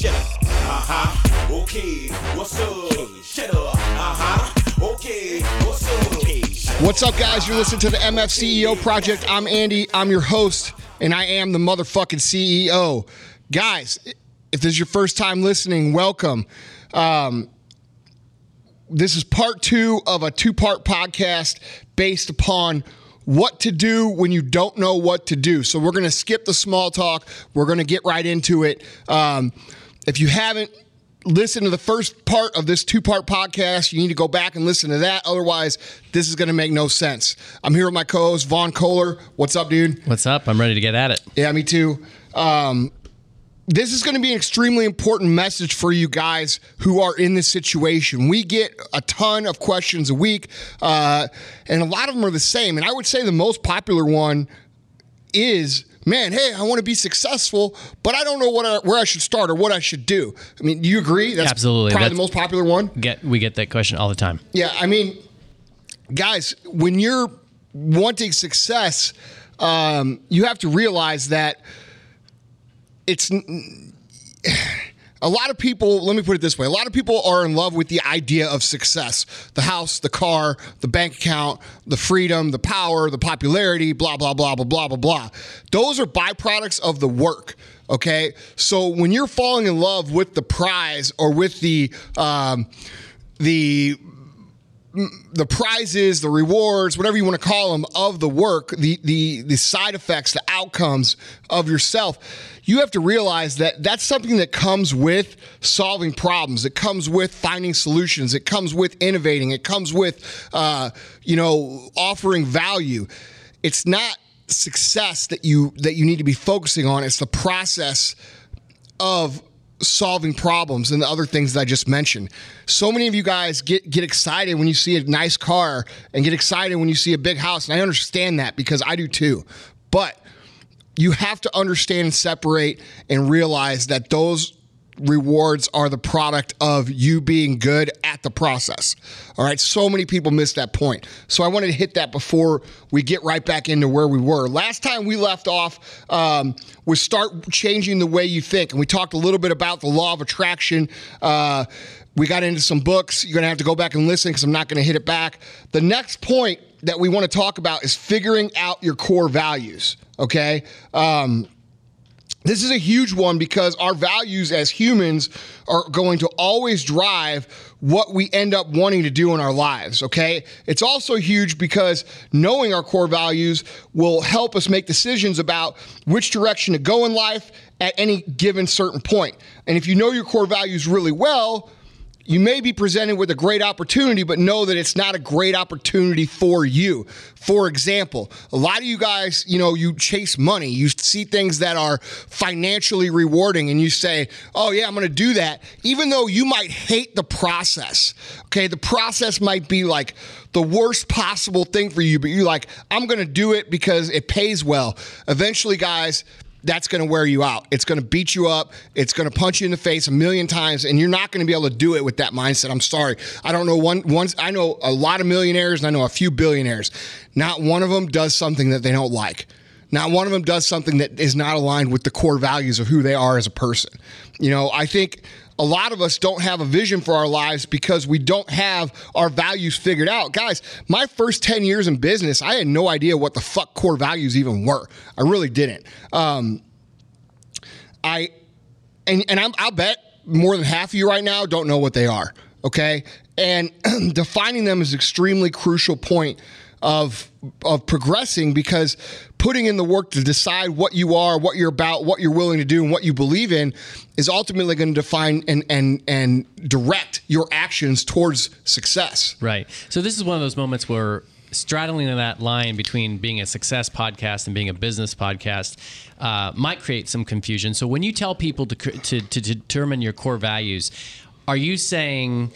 Shut up. Uh huh. Okay. What's up? Shut up. Uh huh. Okay. What's up? What's up, guys? You're listening to the MF CEO Project. I'm Andy. I'm your host, and I am the motherfucking CEO. Guys, if this is your first time listening, welcome. Um, this is part two of a two part podcast based upon what to do when you don't know what to do. So we're going to skip the small talk. We're going to get right into it. Um, if you haven't listened to the first part of this two part podcast, you need to go back and listen to that. Otherwise, this is going to make no sense. I'm here with my co host, Vaughn Kohler. What's up, dude? What's up? I'm ready to get at it. Yeah, me too. Um, this is going to be an extremely important message for you guys who are in this situation. We get a ton of questions a week, uh, and a lot of them are the same. And I would say the most popular one is, "Man, hey, I want to be successful, but I don't know what I, where I should start or what I should do." I mean, do you agree? That's Absolutely. probably That's- the most popular one. Get we get that question all the time. Yeah, I mean, guys, when you're wanting success, um, you have to realize that it's a lot of people. Let me put it this way: a lot of people are in love with the idea of success, the house, the car, the bank account, the freedom, the power, the popularity, blah blah blah blah blah blah blah. Those are byproducts of the work. Okay, so when you're falling in love with the prize or with the um, the the prizes, the rewards, whatever you want to call them, of the work, the the the side effects, the outcomes of yourself, you have to realize that that's something that comes with solving problems. It comes with finding solutions. It comes with innovating. It comes with uh, you know offering value. It's not success that you that you need to be focusing on. It's the process of solving problems and the other things that I just mentioned. So many of you guys get get excited when you see a nice car and get excited when you see a big house and I understand that because I do too. But you have to understand and separate and realize that those rewards are the product of you being good at the process. All right. So many people miss that point. So I wanted to hit that before we get right back into where we were. Last time we left off um, was start changing the way you think. And we talked a little bit about the law of attraction. Uh, we got into some books. You're going to have to go back and listen because I'm not going to hit it back. The next point that we want to talk about is figuring out your core values. Okay. Um, this is a huge one because our values as humans are going to always drive what we end up wanting to do in our lives, okay? It's also huge because knowing our core values will help us make decisions about which direction to go in life at any given certain point. And if you know your core values really well, you may be presented with a great opportunity, but know that it's not a great opportunity for you. For example, a lot of you guys, you know, you chase money, you see things that are financially rewarding, and you say, Oh, yeah, I'm going to do that, even though you might hate the process. Okay, the process might be like the worst possible thing for you, but you're like, I'm going to do it because it pays well. Eventually, guys, that's going to wear you out. It's going to beat you up. It's going to punch you in the face a million times, and you're not going to be able to do it with that mindset. I'm sorry. I don't know one. Once I know a lot of millionaires, and I know a few billionaires. Not one of them does something that they don't like. Not one of them does something that is not aligned with the core values of who they are as a person. You know, I think a lot of us don't have a vision for our lives because we don't have our values figured out. Guys, my first 10 years in business, I had no idea what the fuck core values even were. I really didn't. Um, I, and, and I'm, I'll bet more than half of you right now don't know what they are. Okay. And defining them is extremely crucial point of of progressing because putting in the work to decide what you are, what you're about, what you're willing to do, and what you believe in is ultimately going to define and and and direct your actions towards success. Right. So this is one of those moments where straddling that line between being a success podcast and being a business podcast uh, might create some confusion. So when you tell people to, to to determine your core values, are you saying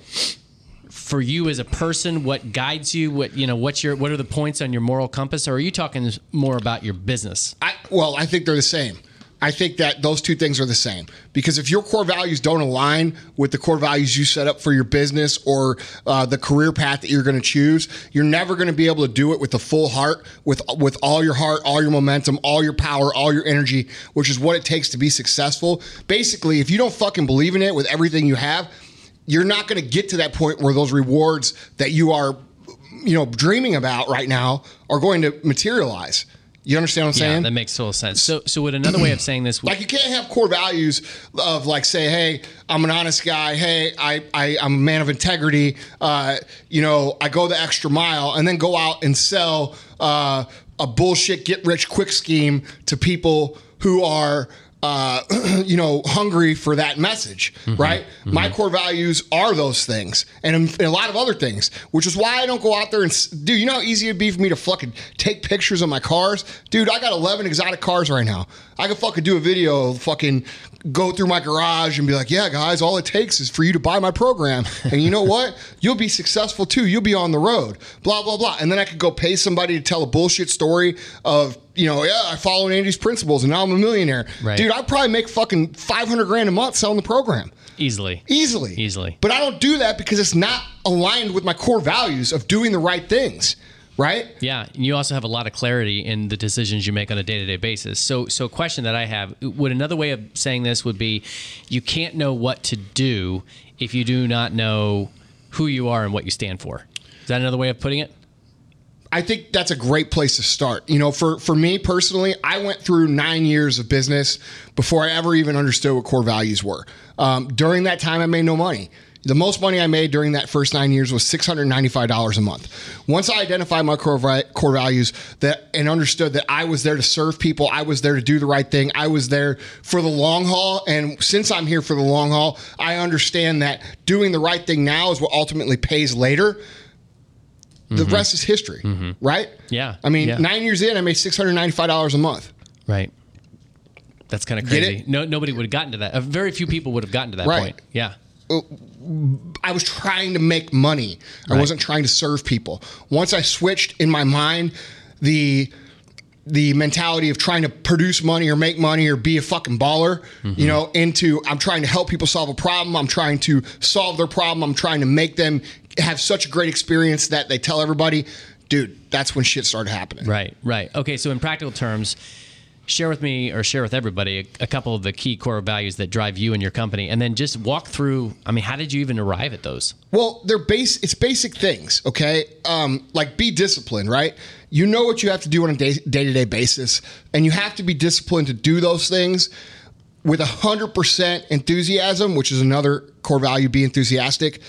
for you as a person what guides you what you know what's your what are the points on your moral compass or are you talking more about your business I well, I think they're the same. I think that those two things are the same because if your core values don't align with the core values you set up for your business or uh, the career path that you're going to choose, you're never going to be able to do it with the full heart, with with all your heart, all your momentum, all your power, all your energy, which is what it takes to be successful. Basically, if you don't fucking believe in it with everything you have, you're not going to get to that point where those rewards that you are you know dreaming about right now are going to materialize. You understand what I'm saying? Yeah, that makes total sense. So, so would another way of saying this? like you can't have core values of like say, hey, I'm an honest guy. Hey, I, I I'm a man of integrity. Uh, you know, I go the extra mile, and then go out and sell uh, a bullshit get rich quick scheme to people who are. Uh, you know, hungry for that message, mm-hmm. right? Mm-hmm. My core values are those things, um, and a lot of other things, which is why I don't go out there and dude. You know how easy it'd be for me to fucking take pictures of my cars, dude. I got 11 exotic cars right now. I could fucking do a video, fucking go through my garage and be like, yeah, guys, all it takes is for you to buy my program. And you know what? You'll be successful too. You'll be on the road, blah, blah, blah. And then I could go pay somebody to tell a bullshit story of, you know, yeah, I followed Andy's principles and now I'm a millionaire. Right. Dude, I'd probably make fucking 500 grand a month selling the program. easily. Easily. Easily. But I don't do that because it's not aligned with my core values of doing the right things, right? Yeah, and you also have a lot of clarity in the decisions you make on a day-to-day basis. So, so a question that I have: Would another way of saying this would be, you can't know what to do if you do not know who you are and what you stand for. Is that another way of putting it? I think that's a great place to start. You know, for for me personally, I went through nine years of business before I ever even understood what core values were. Um, during that time, I made no money. The most money I made during that first nine years was six hundred ninety-five dollars a month. Once I identified my core vi- core values that and understood that I was there to serve people, I was there to do the right thing, I was there for the long haul. And since I'm here for the long haul, I understand that doing the right thing now is what ultimately pays later the rest is history, right? Mm-hmm. Yeah, I mean, yeah. nine years in, I made six hundred ninety-five dollars a month. Right. That's kind of crazy. No, nobody would have gotten to that. Very few people would have gotten to that Right. point. Yeah. I was trying to make money. I wasn't trying to serve people. Once I switched in my mind the the mentality of trying to produce money or make money or be a fucking baller, Mm-hmm. you know, into I'm trying to help people solve a problem. I'm trying to solve their problem. I'm trying to make them have such a great experience that they tell everybody, dude, that's when shit started happening. Right, right. Okay, so in practical terms, share with me or share with everybody a, a couple of the key core values that drive you and your company, and then just walk through. I mean, how did you even arrive at those? Well, they're base. It's basic things, okay? Um, like be disciplined, right? You know what you have to do on a day to day basis, and you have to be disciplined to do those things with hundred percent enthusiasm, which is another core value. Be enthusiastic,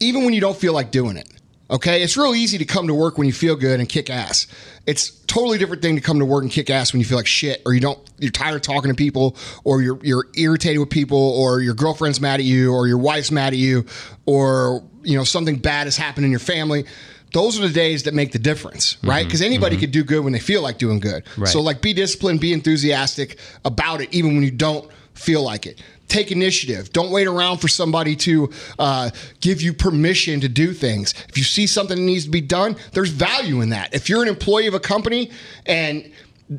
even when you don't feel like doing it. Okay, it's real easy to come to work when you feel good and kick ass. It's totally different thing to come to work and kick ass when you feel like shit, or you don't, you're tired of talking to people, or you're you're irritated with people, or your girlfriend's mad at you, or your wife's mad at you, or you know something bad has happened in your family. Those are the days that make the difference, mm-hmm. right? Because anybody mm-hmm. could do good when they feel like doing good. Right. So like, be disciplined, be enthusiastic about it, even when you don't feel like it. Take initiative. Don't wait around for somebody to uh, give you permission to do things. If you see something that needs to be done, there's value in that. If you're an employee of a company and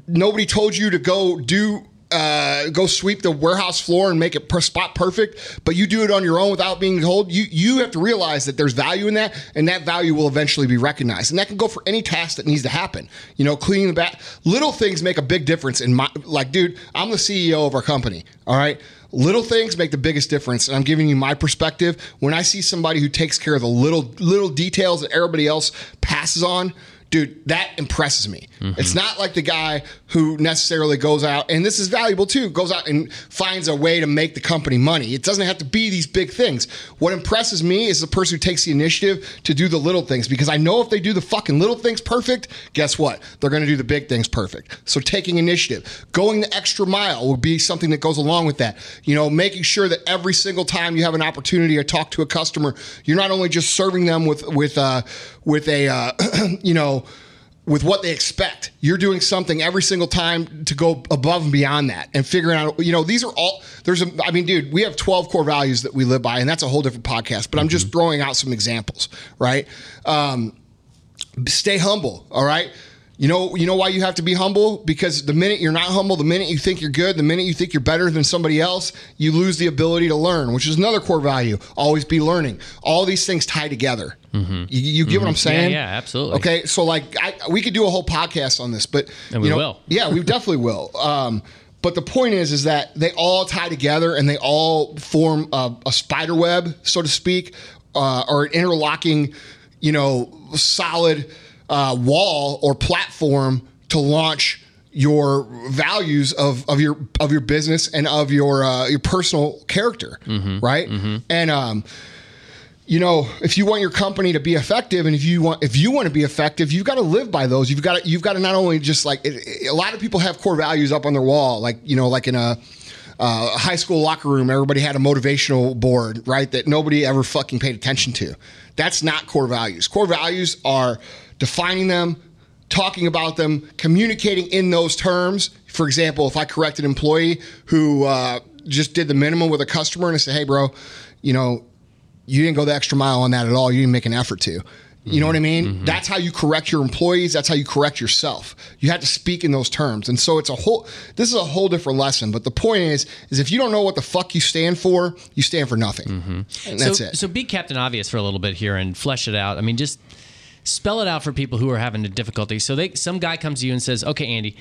nobody told you to go do uh, go sweep the warehouse floor and make it per spot perfect, but you do it on your own without being told. You you have to realize that there's value in that, and that value will eventually be recognized. And that can go for any task that needs to happen. You know, cleaning the back, little things make a big difference. In my like, dude, I'm the CEO of our company. All right. Little things make the biggest difference, and I'm giving you my perspective. When I see somebody who takes care of the little little details that everybody else passes on, dude, that impresses me. It's not like the guy who necessarily goes out, and this is valuable too, goes out and finds a way to make the company money. It doesn't have to be these big things. What impresses me is the person who takes the initiative to do the little things because I know if they do the fucking little things perfect, guess what? They're going to do the big things perfect. So taking initiative, going the extra mile will be something that goes along with that. You know, making sure that every single time you have an opportunity to talk to a customer, you're not only just serving them with with uh, with a uh, you know with what they expect. You're doing something every single time to go above and beyond that and figuring out, you know, these are all, there's a, I mean, dude, we have 12 core values that we live by, and that's a whole different podcast, but I'm just throwing out some examples, right? Um, stay humble, all right? You know, you know why you have to be humble? Because the minute you're not humble, the minute you think you're good, the minute you think you're better than somebody else, you lose the ability to learn, which is another core value. Always be learning. All these things tie together. You, you get what I'm saying? Mm-hmm. Yeah, yeah, absolutely. Okay, so like I, we could do a whole podcast on this, but And we you know, will. Yeah, we definitely will. Um, but the point is, is that they all tie together and they all form a, a spider web, so to speak, uh, or an interlocking, you know, solid uh, wall or platform to launch your values of, of your of your business and of your uh, your personal character, right? And um, you know, if you want your company to be effective, and if you want if you want to be effective, you've got to live by those. You've got to you've got to not only just like it, it- a lot of people have core values up on their wall, like you know, like in a. Uh, high school locker room, everybody had a motivational board, right? That nobody ever fucking paid attention to. That's not core values. Core values are defining them, talking about them, communicating in those terms. For example, if I correct an employee who uh, just did the minimum with a customer and I say, hey, bro, you know, you didn't go the extra mile on that at all. You didn't make an effort to. You know what I mean? Mm-hmm. Mm-hmm. That's how you correct your employees. That's how you correct yourself. You have to speak in those terms. And so it's a whole this is a whole different lesson. But the point is, is if you don't know what the fuck you stand for, you stand for nothing. Mm-hmm. And that's so, it. So be Captain Obvious for a little bit here and flesh it out. I mean, just spell it out for people who are having a difficulty. So they, some guy comes to you and says, "Okay, Andy,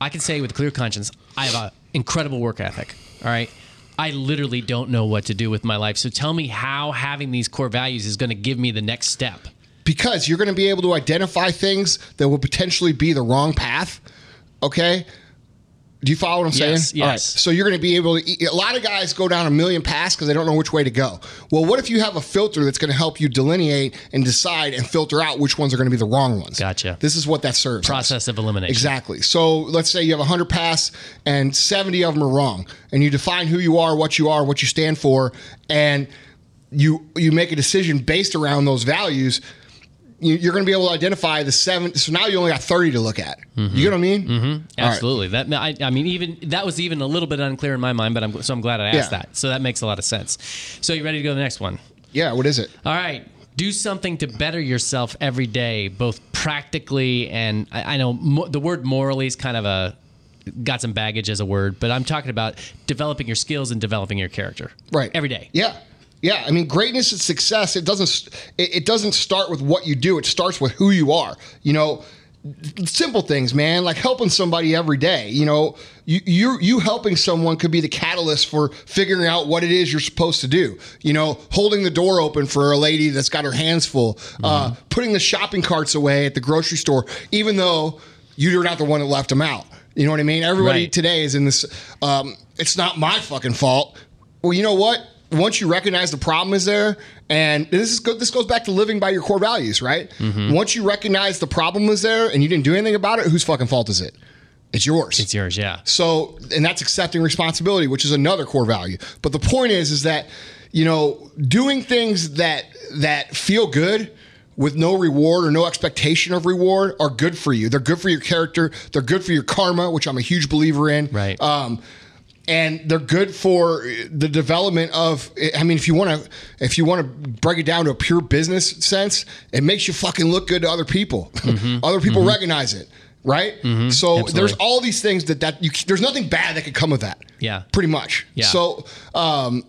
I can say with clear conscience, I have an incredible work ethic. All right." I literally don't know what to do with my life. So tell me how having these core values is going to give me the next step. because you're going to be able to identify things that will potentially be the wrong path. Okay. Do you follow what I'm saying? Yes, All right. So you're going to be able to. A lot of guys go down a million paths because they don't know which way to go. Well, what if you have a filter that's going to help you delineate and decide and filter out which ones are going to be the wrong ones? Gotcha. This is what that serves. Process of elimination. Exactly. So let's say you have 100 paths and 70 of them are wrong, and you define who you are, what you are, what you stand for, and you you make a decision based around those values. You, you're going to be able to identify the seven. So now you only got 30 to look at. You get what I mean? Mm-hmm. Right. Absolutely. That I, I mean, even that was even a little bit unclear in my mind, but I'm so I'm glad I asked Yeah. that. So that makes a lot of sense. So you ready to go to the next one? Yeah. What is it? All right. Do something to better yourself every day, both practically and I, I know mo- the word morally is kind of a got some baggage as a word, but I'm talking about developing your skills and developing your character. Right. Every day. Yeah. Yeah, I mean, greatness and success. It doesn't. It, it doesn't start with what you do. It starts with who you are. You know, simple things, man, like helping somebody every day. You know, you you you helping someone could be the catalyst for figuring out what it is you're supposed to do. You know, holding the door open for a lady that's got her hands full, uh, putting the shopping carts away at the grocery store, even though you're not the one that left them out. You know what I mean? Everybody Right. today is in this. Um, it's not my fucking fault. Well, you know what? Once you recognize the problem is there, and this is this goes back to living by your core values, right? Mm-hmm. Once you recognize the problem is there and you didn't do anything about it, whose fucking fault is it? It's yours. It's yours, yeah. So, and that's accepting responsibility, which is another core value. But the point is, is that you know, doing things that that feel good with no reward or no expectation of reward are good for you. They're good for your character. They're good for your karma, which I'm a huge believer in. Right. Um, and they're good for the development of. I mean, if you want to, if you want to break it down to a pure business sense, it makes you fucking look good to other people. Mm-hmm. other people mm-hmm. recognize it, right? Mm-hmm. So there's all these things that that you, there's nothing bad that could come of that. Yeah. pretty much. Yeah. So, um,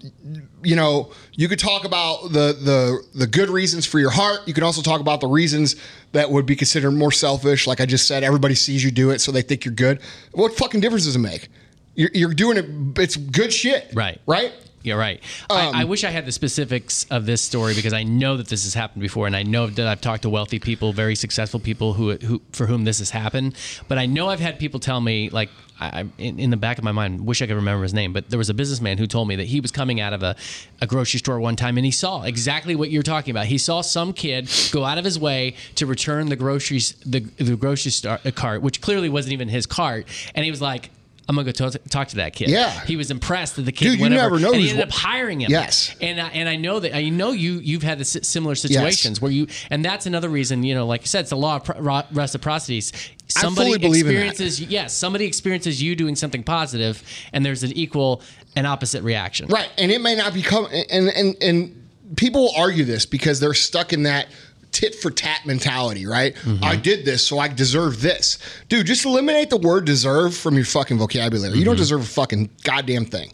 you know, you could talk about the the the good reasons for your heart. You can also talk about the reasons that would be considered more selfish. Like I just said, everybody sees you do it, so they think you're good. What fucking difference does it make? You're, you're doing it. It's good shit. Right. Right. You're right. Um, I, I wish I had the specifics of this story because I know that this has happened before, and I know that I've talked to wealthy people, very successful people who, who for whom this has happened. But I know I've had people tell me, like, I, I- in, in the back of my mind, wish I could remember his name, but there was a businessman who told me that he was coming out of a, a grocery store one time, and he saw exactly what you're talking about. He saw some kid go out of his way to return the groceries, the the grocery store, uh, cart, which clearly wasn't even his cart, and he was like. I'm gonna go talk, talk to that kid. Yeah. he was impressed that the kid Dude, you went never know and he ended up hiring him. Yes. and I, and I know that I know you you've had the si- similar situations where you and that's another reason you know like I said it's the law of pro- reciprocity. Somebody fully believe in that. experiences yes somebody experiences you doing something positive and there's an equal and opposite reaction. Right. And it may not become and and and people argue this because they're stuck in that tit for tat mentality, right? Mm-hmm. I did this, so I deserve this. Dude, just eliminate the word deserve from your fucking vocabulary. You don't Mm-hmm. deserve a fucking goddamn thing.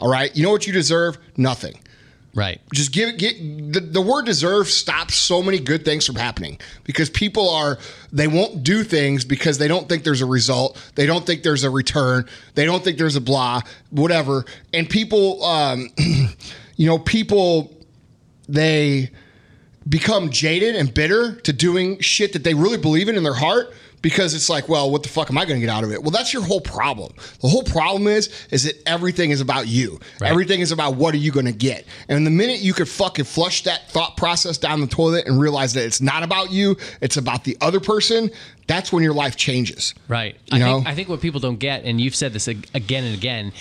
All right? You know what you deserve? Nothing. Right. Just give get the, the word deserve stops so many good things from happening because people are they won't do things because they don't think there's a result they don't think there's a return they don't think there's a blah whatever and people um you know people they become jaded and bitter to doing shit that they really believe in in their heart because it's like, well, what the fuck am I going to get out of it? Well, that's your whole problem. The whole problem is is that everything is about you. Right. Everything is about what are you going to get. And the minute you could fucking flush that thought process down the toilet and realize that it's not about you, it's about the other person, that's when your life changes. Right. You I know? think I think what people don't get, and you've said this again and again,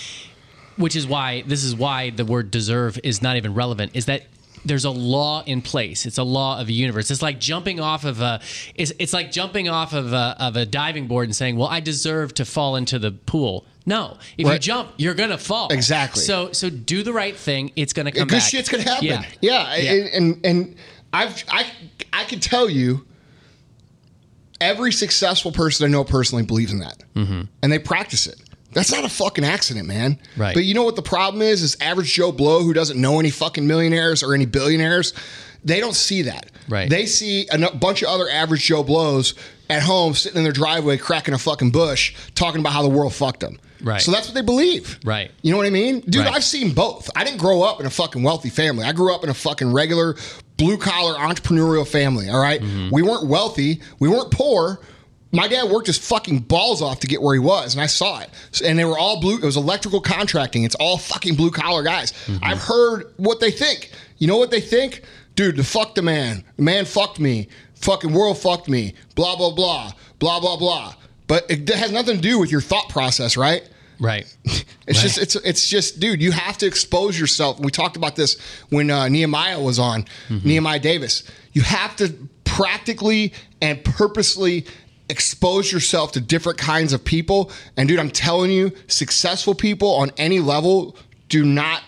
which is why this is why the word deserve is not even relevant, is that there's a law in place. It's a law of the universe. It's like jumping off of a. It's, it's like jumping off of a, of a diving board and saying, "Well, I deserve to fall into the pool." No, if you jump, you're gonna fall. Exactly. So so do the right thing. It's gonna come good shit's gonna happen. Yeah. Yeah, Yeah. And, and and I've I I can tell you, every successful person I know personally believes in that, mm-hmm. and they practice it. That's not a fucking accident, man. Right. But you know what the problem is? Is average Joe Blow who doesn't know any fucking millionaires or any billionaires, they don't see that. Right. They see a bunch of other average Joe Blows at home sitting in their driveway cracking a fucking Busch, talking about how the world fucked them. Right. So that's what they believe. Right. You know what I mean? Dude, Right. I've seen both. I didn't grow up in a fucking wealthy family. I grew up in a fucking regular blue collar entrepreneurial family. All right? Mm-hmm. We weren't wealthy. We weren't poor. My dad worked his fucking balls off to get where he was, and I saw it. And they were all blue. It was electrical contracting. It's all fucking blue collar guys. Mm-hmm. I've heard what they think. You know what they think? Dude, the fuck the man. The man fucked me. Fucking world fucked me. Blah, blah, blah. Blah, blah, blah. But it has nothing to do with your thought process, right? Right. It's just it's it's just dude, you have to expose yourself. We talked about this when uh, Nehemiah was on Nehemiah Davis. You have to practically and purposely expose yourself to different kinds of people. And dude, I'm telling you, successful people on any level do not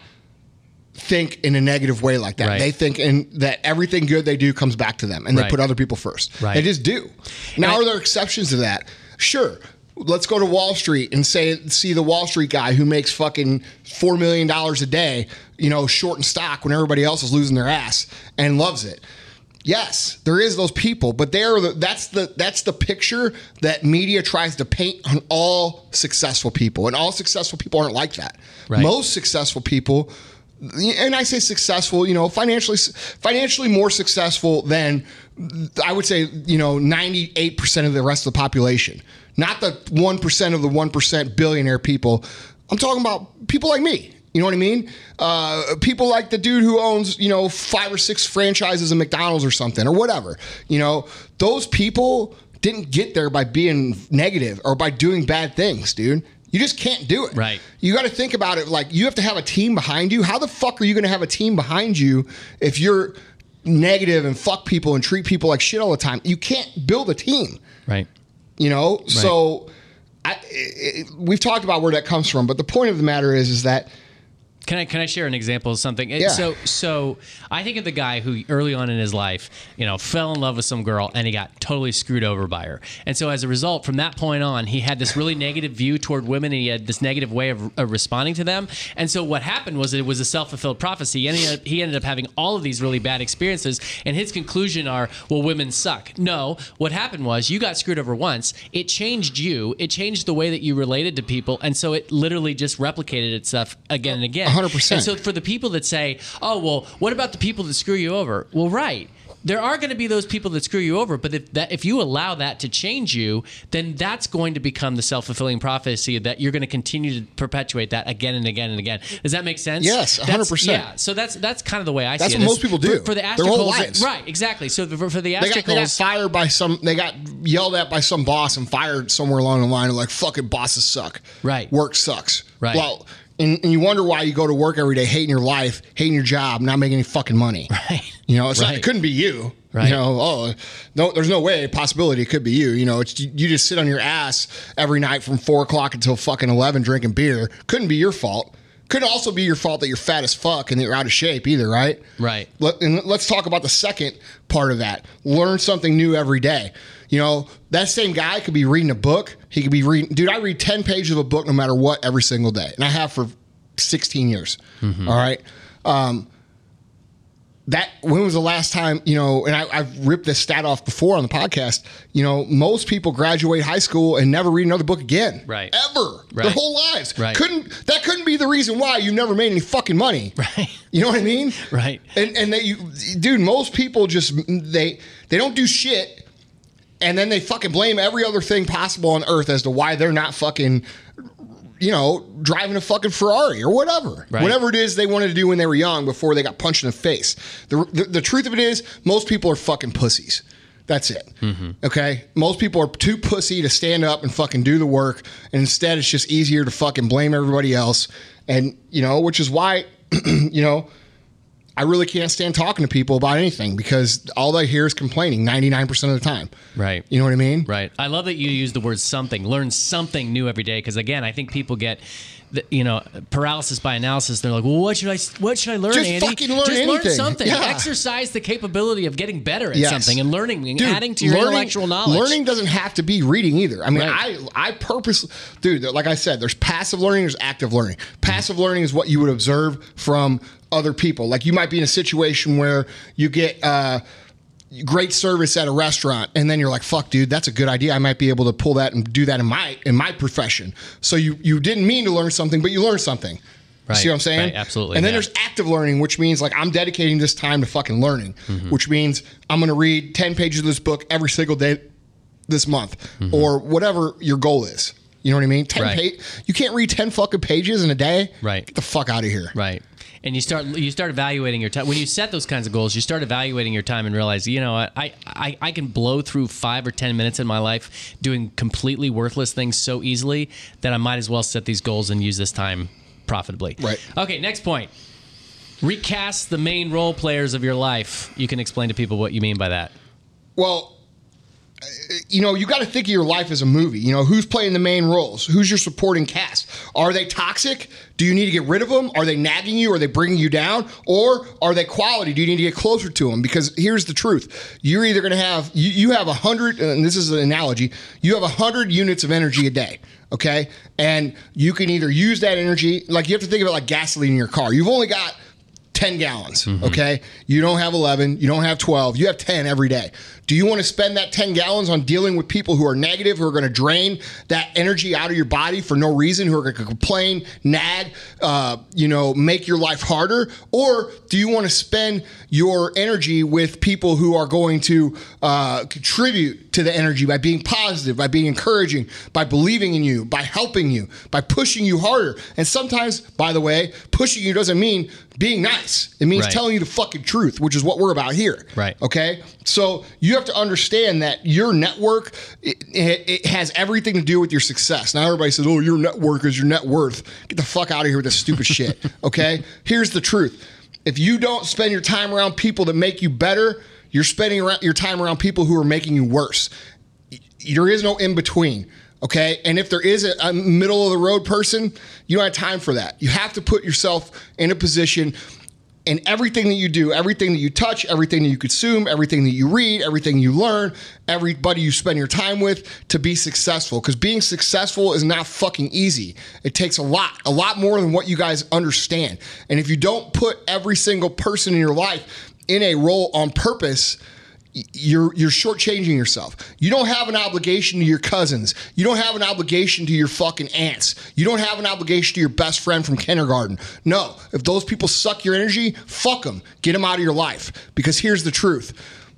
think in a negative way like that. Right. They think in that everything good they do comes back to them and they Right. put other people first. Right. They just do. Now I- are there exceptions to that? Sure. Let's go to Wall Street and say see the Wall Street guy who makes fucking four million dollars a day, you know, short in stock when everybody else is losing their ass and loves it. Yes, there is those people, but they are the, that's the that's the picture that media tries to paint on all successful people, and all successful people aren't like that. Right. Most successful people, and I say successful, you know, financially financially more successful than I would say, you know, ninety eight percent of the rest of the population, not the one percent of the one percent billionaire people. I'm talking about people like me. You know what I mean? Uh, people like the dude who owns, you know, five or six franchises of McDonald's or something or whatever. You know, those people didn't get there by being negative or by doing bad things, dude. You just can't do it. Right. You got to think about it like you have to have a team behind you. How the fuck are you going to have a team behind you if you're negative and fuck people and treat people like shit all the time? You can't build a team Right. you know so I, it, we've talked about where that comes from but the point of the matter is is that Can I can I share an example of something? Uh, yeah. So so I think of the guy who early on in his life, you know, fell in love with some girl and he got totally screwed over by her. And so as a result, from that point on, he had this really negative view toward women and he had this negative way of, of responding to them. And so what happened was it was a self fulfilled prophecy. He ended, up, he ended up having all of these really bad experiences. And his conclusion are, well, women suck. No, what happened was you got screwed over once. It changed you. It changed the way that you related to people. And so it literally just replicated itself again and again. 100%. And so for the people that say, "Oh, well, what about the people that screw you over?" Well, right. There are going to be those people that screw you over, but if that if you allow that to change you, then that's going to become the self fulfilling prophecy that you're going to continue to perpetuate that again and again and again. Does that make sense? Yes, 100%. Yeah. So that's that's kind of the way I That's see it that's what most people do. for, for the Their whole lives. Right. Exactly. So for, for the they got, they got astricals, fired by some they got yelled at by some boss and fired somewhere along the line and like fucking bosses suck Right. work sucks Right. well and, and you wonder why you go to work every day hating your life hating your job not making any fucking money Right. you know not, Right. it couldn't be you Right. you know oh no there's no way possibility it could be you you know it's you, just sit on your ass every night from four o'clock until fucking 11 drinking beer couldn't be your fault Couldn't also be your fault that you're fat as fuck and that you're out of shape either, right? Right. Let, and let's talk about the second part of that. Learn something new every day. You know, that same guy could be reading a book. He could be reading, dude, I read 10 pages of a book no matter what every single day. And I have for 16 years. All right. Um, that when was the last time you know and I, i've ripped this stat off before on the podcast you know most people graduate high school and never read another book again Right. ever their whole lives Right. couldn't that couldn't be the reason why you never made any fucking money Right. you know what i mean Right. and and that you dude most people just they they don't do shit and then they fucking blame every other thing possible on earth as to why they're not fucking you know driving a fucking ferrari or whatever Right. whatever it is they wanted to do when they were young before they got punched in the face the, the, the truth of it is most people are fucking pussies that's it. Mm-hmm. Okay. Most people are too pussy to stand up and fucking do the work. And instead, it's just easier to fucking blame everybody else. And, you know, which is why, you know, I really can't stand talking to people about anything because all I hear is complaining 99% of the time. Right. You know what I mean? Right. I love that you use the word something. Learn something new every day because again, I think people get you know paralysis by analysis. They're like, "Well, what should I what should I learn, Just Andy? fucking learn Just learn something. Yeah. Exercise the capability of getting better at Yes. something and learning and Dude, adding to your learning- intellectual knowledge. Learning doesn't have to be reading either. I mean, Right. I I purposely, dude. Like I said, there's passive learning, there's active learning. Passive learning is what you would observe from other people. Like you might be in a situation where you get. uh great service at a restaurant and then you're like fuck dude that's a good idea i might be able to pull that and do that in my in my profession so you you didn't mean to learn something but you learned something You Right, see what i'm saying right, absolutely, and then yeah. there's active learning which means like i'm dedicating this time to fucking learning Mm-hmm. which means i'm going to read 10 pages of this book every single day this month or whatever your goal is you know what i mean 10 Mm-hmm. Right. you can't read 10 fucking pages in a day Right. get the fuck out of here Right. And you start you start evaluating your time when you set those kinds of goals. You start evaluating your time and realize, you know, what I I, I can blow through five or ten minutes in my life doing completely worthless things so easily that I might as well set these goals and use this time profitably. Right. Okay. Next point. Recast the main role players of your life. You can explain to people what you mean by that. Well, you know, you got to think of your life as a movie. You know, who's playing the main roles? Who's your supporting cast? Are they toxic? Do you need to get rid of them? Are they nagging you? Are they bringing you down? Or are they quality? Do you need to get closer to them? Because here's the truth: you're either going to have you, you have a hundred, and this is an analogy. You have a hundred units of energy a day. Okay, and you can either use that energy, like you have to think of it like gasoline in your car. You've only got 10 gallons, mm-hmm. okay? You don't have 11, you don't have 12, you have 10 every day. Do you want to spend that 10 gallons on dealing with people who are negative, who are going to drain that energy out of your body for no reason, who are going to complain, nag, uh, you know, make your life harder? Or do you want to spend your energy with people who are going to uh, contribute to the energy by being positive, by being encouraging, by believing in you, by helping you, by pushing you harder? And sometimes, by the way, pushing you doesn't mean being nice. It means Right. telling you the fucking truth, which is what we're about here. Right. Okay. So you have to understand that your network it, it, it has everything to do with your success. Now everybody says, "Oh, your network is your net worth." Get the fuck out of here with this stupid shit. Okay. Here's the truth: if you don't spend your time around people that make you better, you're spending your time around people who are making you worse there is no in between. Okay. And if there is a, a middle of the road person, you don't have time for that. You have to put yourself in a position in everything that you do, everything that you touch, everything that you consume, everything that you read, everything you learn, everybody you spend your time with to be successful. Because being successful is not fucking easy. It takes a lot, a lot more than what you guys understand. And if you don't put every single person in your life in a role on purpose, you're you're shortchanging yourself. You don't have an obligation to your cousins. You don't have an obligation to your fucking aunts. You don't have an obligation to your best friend from kindergarten. No, if those people suck your energy, fuck them. Get them out of your life. Because here's the truth.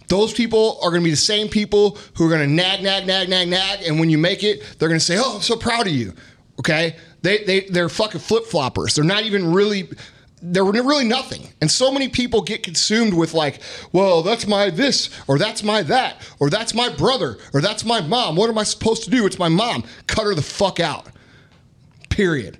Those people are going to be the same people who are going to nag, nag, nag, nag, nag, and when you make it, they're going to say, "Oh, I'm so proud of you." Okay? They they they're fucking flip floppers. They're not even really they're really nothing. And so many people get consumed with like, well, that's my this, or that's my that, or that's my brother, or that's my mom. What am I supposed to do? It's my mom. Cut her the fuck out. Period.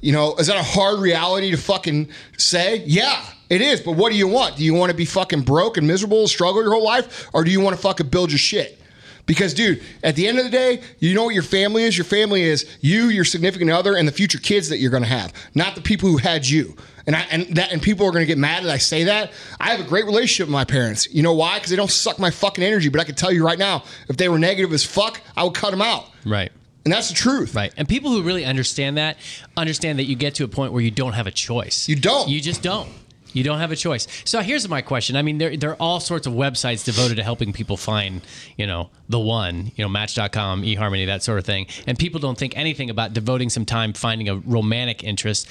You know, is that a hard reality to fucking say? Yeah, it is. But what do you want? Do you want to be fucking broke and miserable, and struggle your whole life, or do you want to fucking build your shit? Because, dude, at the end of the day, you know what your family is? Your family is you, your significant other, and the future kids that you're going to have, not the people who had you. And I, and that and people are going to get mad that I say that. I have a great relationship with my parents. You know why? Because they don't suck my fucking energy. But I can tell you right now, if they were negative as fuck, I would cut them out. Right. And that's the truth. Right. And people who really understand that understand that you get to a point where you don't have a choice. You don't. You just don't. You don't have a choice. So here's my question. I mean, there, there are all sorts of websites devoted to helping people find, you know, the one, you know, match.com, eHarmony, that sort of thing. And people don't think anything about devoting some time finding a romantic interest.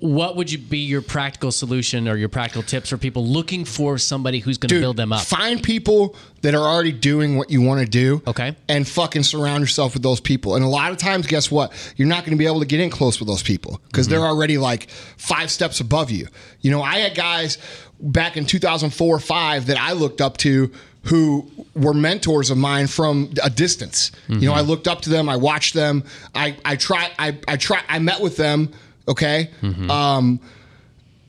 What would you be your practical solution or your practical tips for people looking for somebody who's going to build them up? Find people that are already doing what you want to do. Okay. And fucking surround yourself with those people. And a lot of times, guess what? You're not going to be able to get in close with those people because they're mm-hmm. already like five steps above you. You know, I had guys back in 2004 or five that I looked up to who were mentors of mine from a distance. You know, I mm-hmm. looked up to them, I watched them, I I try I I try I met with them, okay? Mm-hmm. Um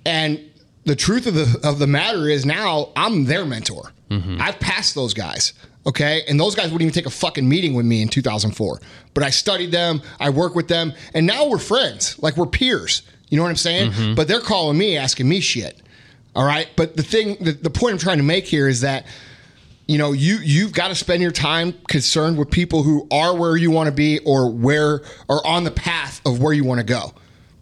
and the truth of the of the matter is now I'm their mentor. Mm-hmm. I've passed those guys. Okay. And those guys wouldn't even take a fucking meeting with me in 2004. But I studied them, I work with them, and now we're friends. Like we're peers. You know what I'm saying? Mm-hmm. But they're calling me, asking me shit. All right. But the thing, the, the point I'm trying to make here is that you know you you've got to spend your time concerned with people who are where you want to be or where or on the path of where you want to go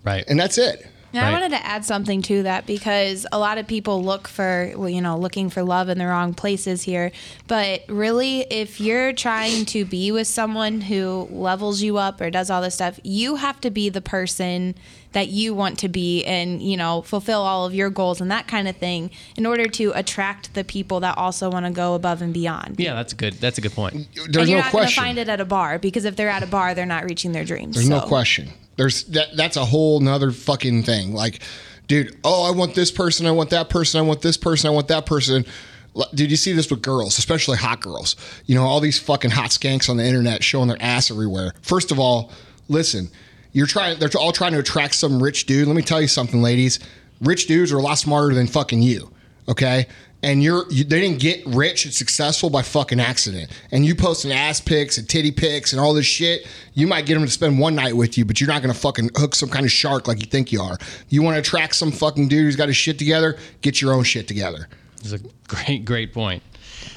right. and that's it And Right. I wanted to add something to that because a lot of people look for, well, you know, looking for love in the wrong places here. But really, if you're trying to be with someone who levels you up or does all this stuff, you have to be the person that you want to be and, you know, fulfill all of your goals and that kind of thing in order to attract the people that also want to go above and beyond. yeah, that's good. That's a good point. There's and there's you're no not going to question find it at a bar because if they're at a bar, they're not reaching their dreams. There's no question. There's that. That's a whole nother fucking thing. Like, dude, oh, I want this person. I want that person. I want this person. I want that person. Dude, you see this with girls, especially hot girls. You know, all these fucking hot skanks on the internet showing their ass everywhere. First of all, listen, you're trying. They're all trying to attract some rich dude. Let me tell you something, ladies. Rich dudes are a lot smarter than fucking you. Okay. And you're you, they didn't get rich and successful by fucking accident. And you posting ass pics and titty pics and all this shit, you might get them to spend one night with you, but you're not gonna fucking hook some kind of shark like you think you are. You want to attract some fucking dude who's got his shit together? Get your own shit together. It's a great, great point.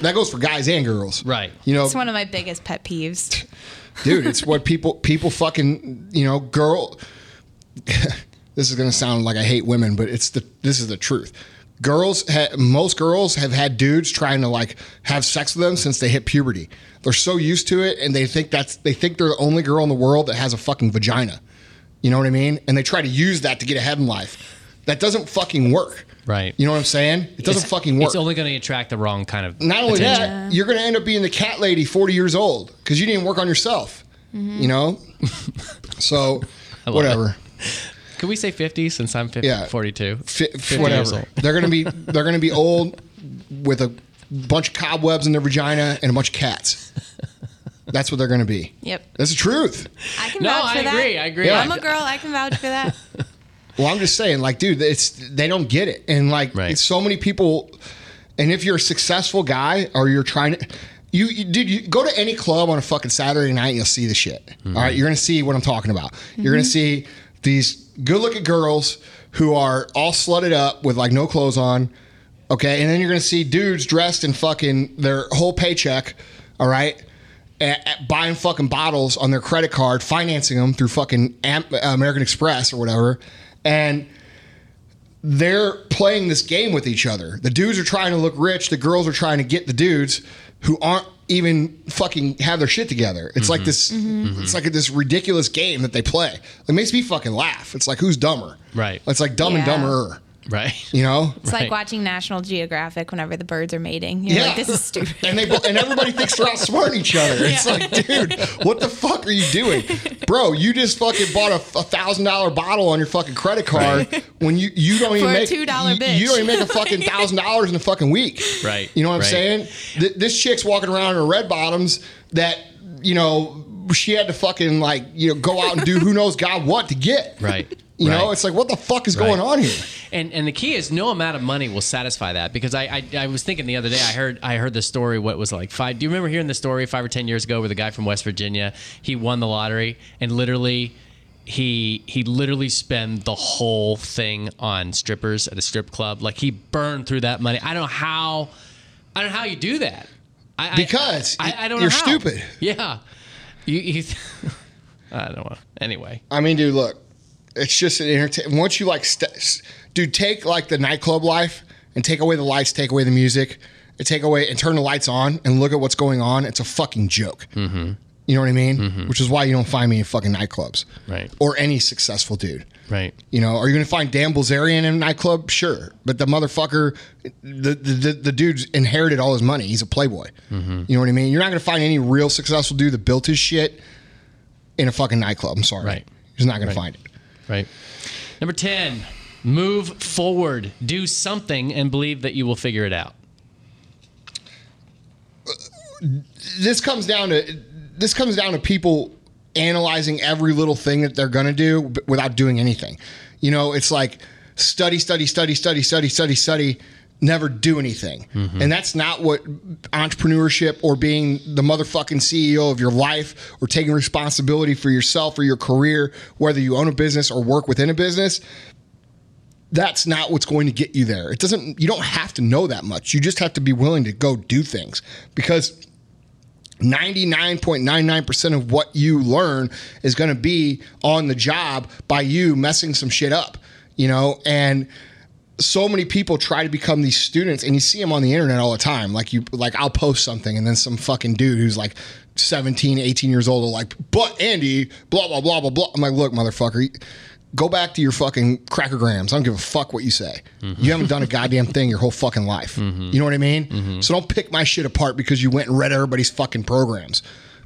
That goes for guys and girls, Right. You know, It's one of my biggest pet peeves. dude. It's what people people fucking you know girl. this is gonna sound like I hate women, but it's the this is the truth. Girls, ha, most girls have had dudes trying to like have sex with them since they hit puberty. They're so used to it, and they think that's they think they're the only girl in the world that has a fucking vagina. You know what I mean? And they try to use that to get ahead in life. That doesn't fucking work. Right. You know what I'm saying? It doesn't It's- fuck work. It's only going to attract the wrong kind of. Not only attention. that, you're going to end up being the cat lady 40 years old because you didn't work on yourself. Mm-hmm. You know? so, love whatever. Can we say 50 since I'm 50, Yeah. 42? Fi- 50 years whatever. old. They're going to be they're going to be old with a bunch of cobwebs in their vagina and a bunch of cats. That's what they're going to be. Yep. That's the truth. I can No, vouch for I that. agree. I agree. Yeah. I'm a girl. I can vouch for that. Well, I'm just saying, like, dude, it's they don't get it, and like, Right. it's so many people. And if you're a successful guy or you're trying to, you, you dude, you go to any club on a fucking Saturday night, and you'll see the shit. Mm-hmm. All right, you're gonna see what I'm talking about. You're gonna mm-hmm. see these good-looking girls who are all slutted up with like no clothes on. Okay, and then you're gonna see dudes dressed in fucking their whole paycheck. All right. At, at buying fucking bottles on their credit card, financing them through fucking Am- American Express or whatever, and they're playing this game with each other. The dudes are trying to look rich. The girls are trying to get the dudes who aren't even fucking have their shit together. It's like mm-hmm. this. Mm-hmm. Mm-hmm. It's like this ridiculous game that they play. It makes me fucking laugh. It's like who's dumber? Right. It's like dumb and Yeah. Dumber. Right. You know? It's Right. like watching National Geographic whenever the birds are mating. You're like, this is stupid. and they and everybody thinks they're outsmarting each other. It's like, dude, what the fuck are you doing, bro? You just fucking bought a thousand dollar bottle on your fucking credit card when you you don't even For a make $2 you, bitch. you don't even make a fucking thousand dollars in a fucking week. Right, You know what I'm saying? Th- this chick's walking around in her red bottoms that you know she had to fucking like you know go out and do who knows God what to get. Right. You know, it's like what the fuck is Right. going on here? And and the key is no amount of money will satisfy that because I, I I was thinking the other day I heard I heard the story what was like five. Do you remember hearing the story five or ten years ago where the guy from West Virginia he won the lottery and literally he he literally spent the whole thing on strippers at a strip club. Like he burned through that money. I don't know how. I don't know how you do that. I, I- Because I, I, don't you're know how. stupid. Yeah. You. you I don't know. Anyway. I mean, dude, look, it's just an entertainment. Once you like, st- dude, take like the nightclub life and take away the lights, take away the music, and take away and turn the lights on and look at what's going on. It's a fucking joke. Mm-hmm. You know what I mean? Which is why you don't find me in fucking nightclubs, Right. Or any successful dude. Right. You know, are you going to find Dan Bilzerian in a nightclub? Sure, but the motherfucker, the the, the, the dude's inherited all his money. He's a playboy. You know what I mean? You're not going to find any real successful dude that built his shit in a fucking nightclub. I'm sorry, Right. You're not going Right. to find it. Right. Number 10, move forward. Do something and believe that you will figure it out. This comes down to this comes down to people analyzing every little thing that they're going to do without doing anything. You know, it's like study, study, study, study, study, study, study, never do anything. Mm-hmm. And that's not what entrepreneurship or being the motherfucking CEO of your life or taking responsibility for yourself or your career, whether you own a business or work within a business, that's not what's going to get you there. It doesn't you don't have to know that much. You just have to be willing to go do things because 99.99% of what you learn is going to be on the job by you messing some shit up, you know? And so many people try to become these students and you see them on the internet all the time. Like you like I'll post something and then some fucking dude who's like 17, 18 years old will like, "But Andy, blah blah blah blah blah." I'm like, "Look, motherfucker, go back to your fucking cracker grams I don't give a fuck what you say. Mm-hmm. You haven't done a goddamn thing your whole fucking life. Mm-hmm. You know what I mean? Mm-hmm. So don't pick my shit apart because you went and read everybody's fucking programs.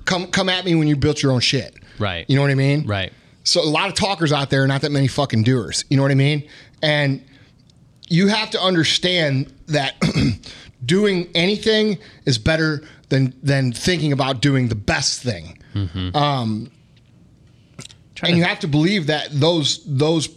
Come come at me when you built your own shit. Right. You know what I mean? Right. So a lot of talkers out there, not that many fucking doers. You know what I mean? And you have to understand that doing anything is better than than thinking about doing the best thing. Um, and you have to believe that those those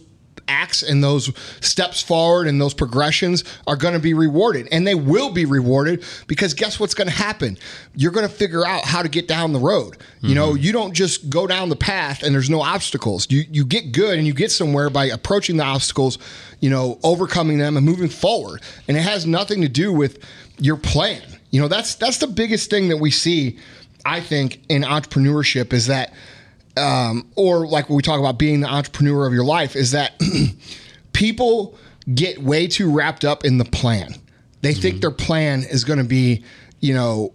acts and those steps forward and those progressions are going to be rewarded. And they will be rewarded because guess what's going to happen? You're going to figure out how to get down the road. You know mm-hmm. you don't just go down the path and there's no obstacles. You you get good and you get somewhere by approaching the obstacles you know overcoming them and moving forward. And it has nothing to do with your plan. You know that's that's the biggest thing that we see i think in entrepreneurship is that um, or like when we talk about being the entrepreneur of your life, is that people get way too wrapped up in the plan. They think their plan is going to be, you know,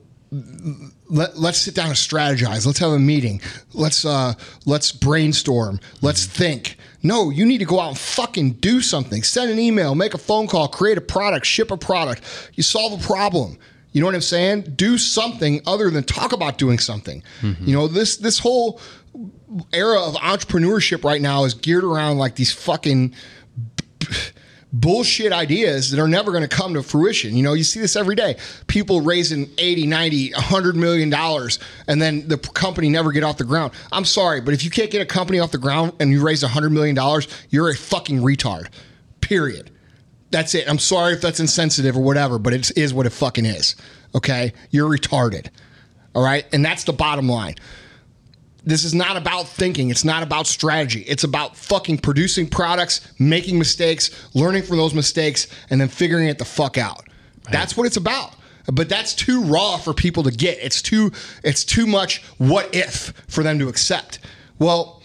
let, let's sit down and strategize. Let's have a meeting. Let's uh, let's brainstorm. Let's think. No, you need to go out and fucking do something. Send an email, make a phone call, create a product, ship a product. You solve a problem. You know what I'm saying? Do something other than talk about doing something. You know, this this whole era of entrepreneurship right now is geared around like these fucking bullshit ideas that are never going to come to fruition. You know, you see this every day. People raising 80, 90, 100 million dollars and then the company never get off the ground. I'm sorry, but if you can't get a company off the ground and you raise 100 million dollars, you're a fucking retard. Period. That's it. I'm sorry if that's insensitive or whatever, but it is what it fucking is. Okay? You're retarded. All right? And that's the bottom line this is not about thinking. It's not about strategy. It's about fucking producing products, making mistakes, learning from those mistakes, and then figuring it the fuck out. That's what it's about. But that's too raw for people to get. It's too it's too much what if for them to accept. Well,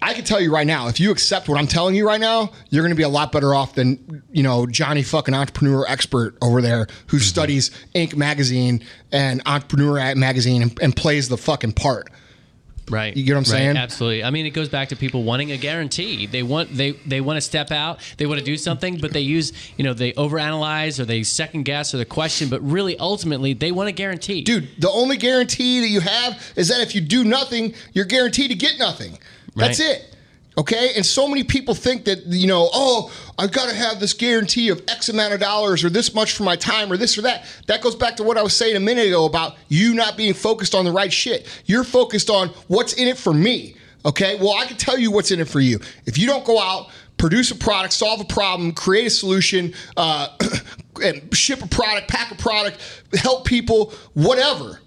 I can tell you right now, if you accept what I'm telling you right now, you're going to be a lot better off than you know Johnny fucking entrepreneur expert over there who mm-hmm. studies Inc. magazine and Entrepreneur magazine and, and plays the fucking part. Right. You get what I'm Right, saying? Absolutely. I mean, it goes back to people wanting a guarantee. They want they they want to step out. They want to do something, but they use you know they overanalyze or they second guess or the question. But really, ultimately, they want a guarantee. dude the only guarantee that you have is that if you do nothing you're guaranteed to get nothing that's Right. it okay and so many people think that you know oh i've got to have this guarantee of x amount of dollars or this much for my time or this or that that goes back to what i was saying a minute ago about you not being focused on the right shit you're focused on what's in it for me okay well i can tell you what's in it for you if you don't go out produce a product, solve a problem, create a solution, uh, and ship a product, pack a product, help people, whatever.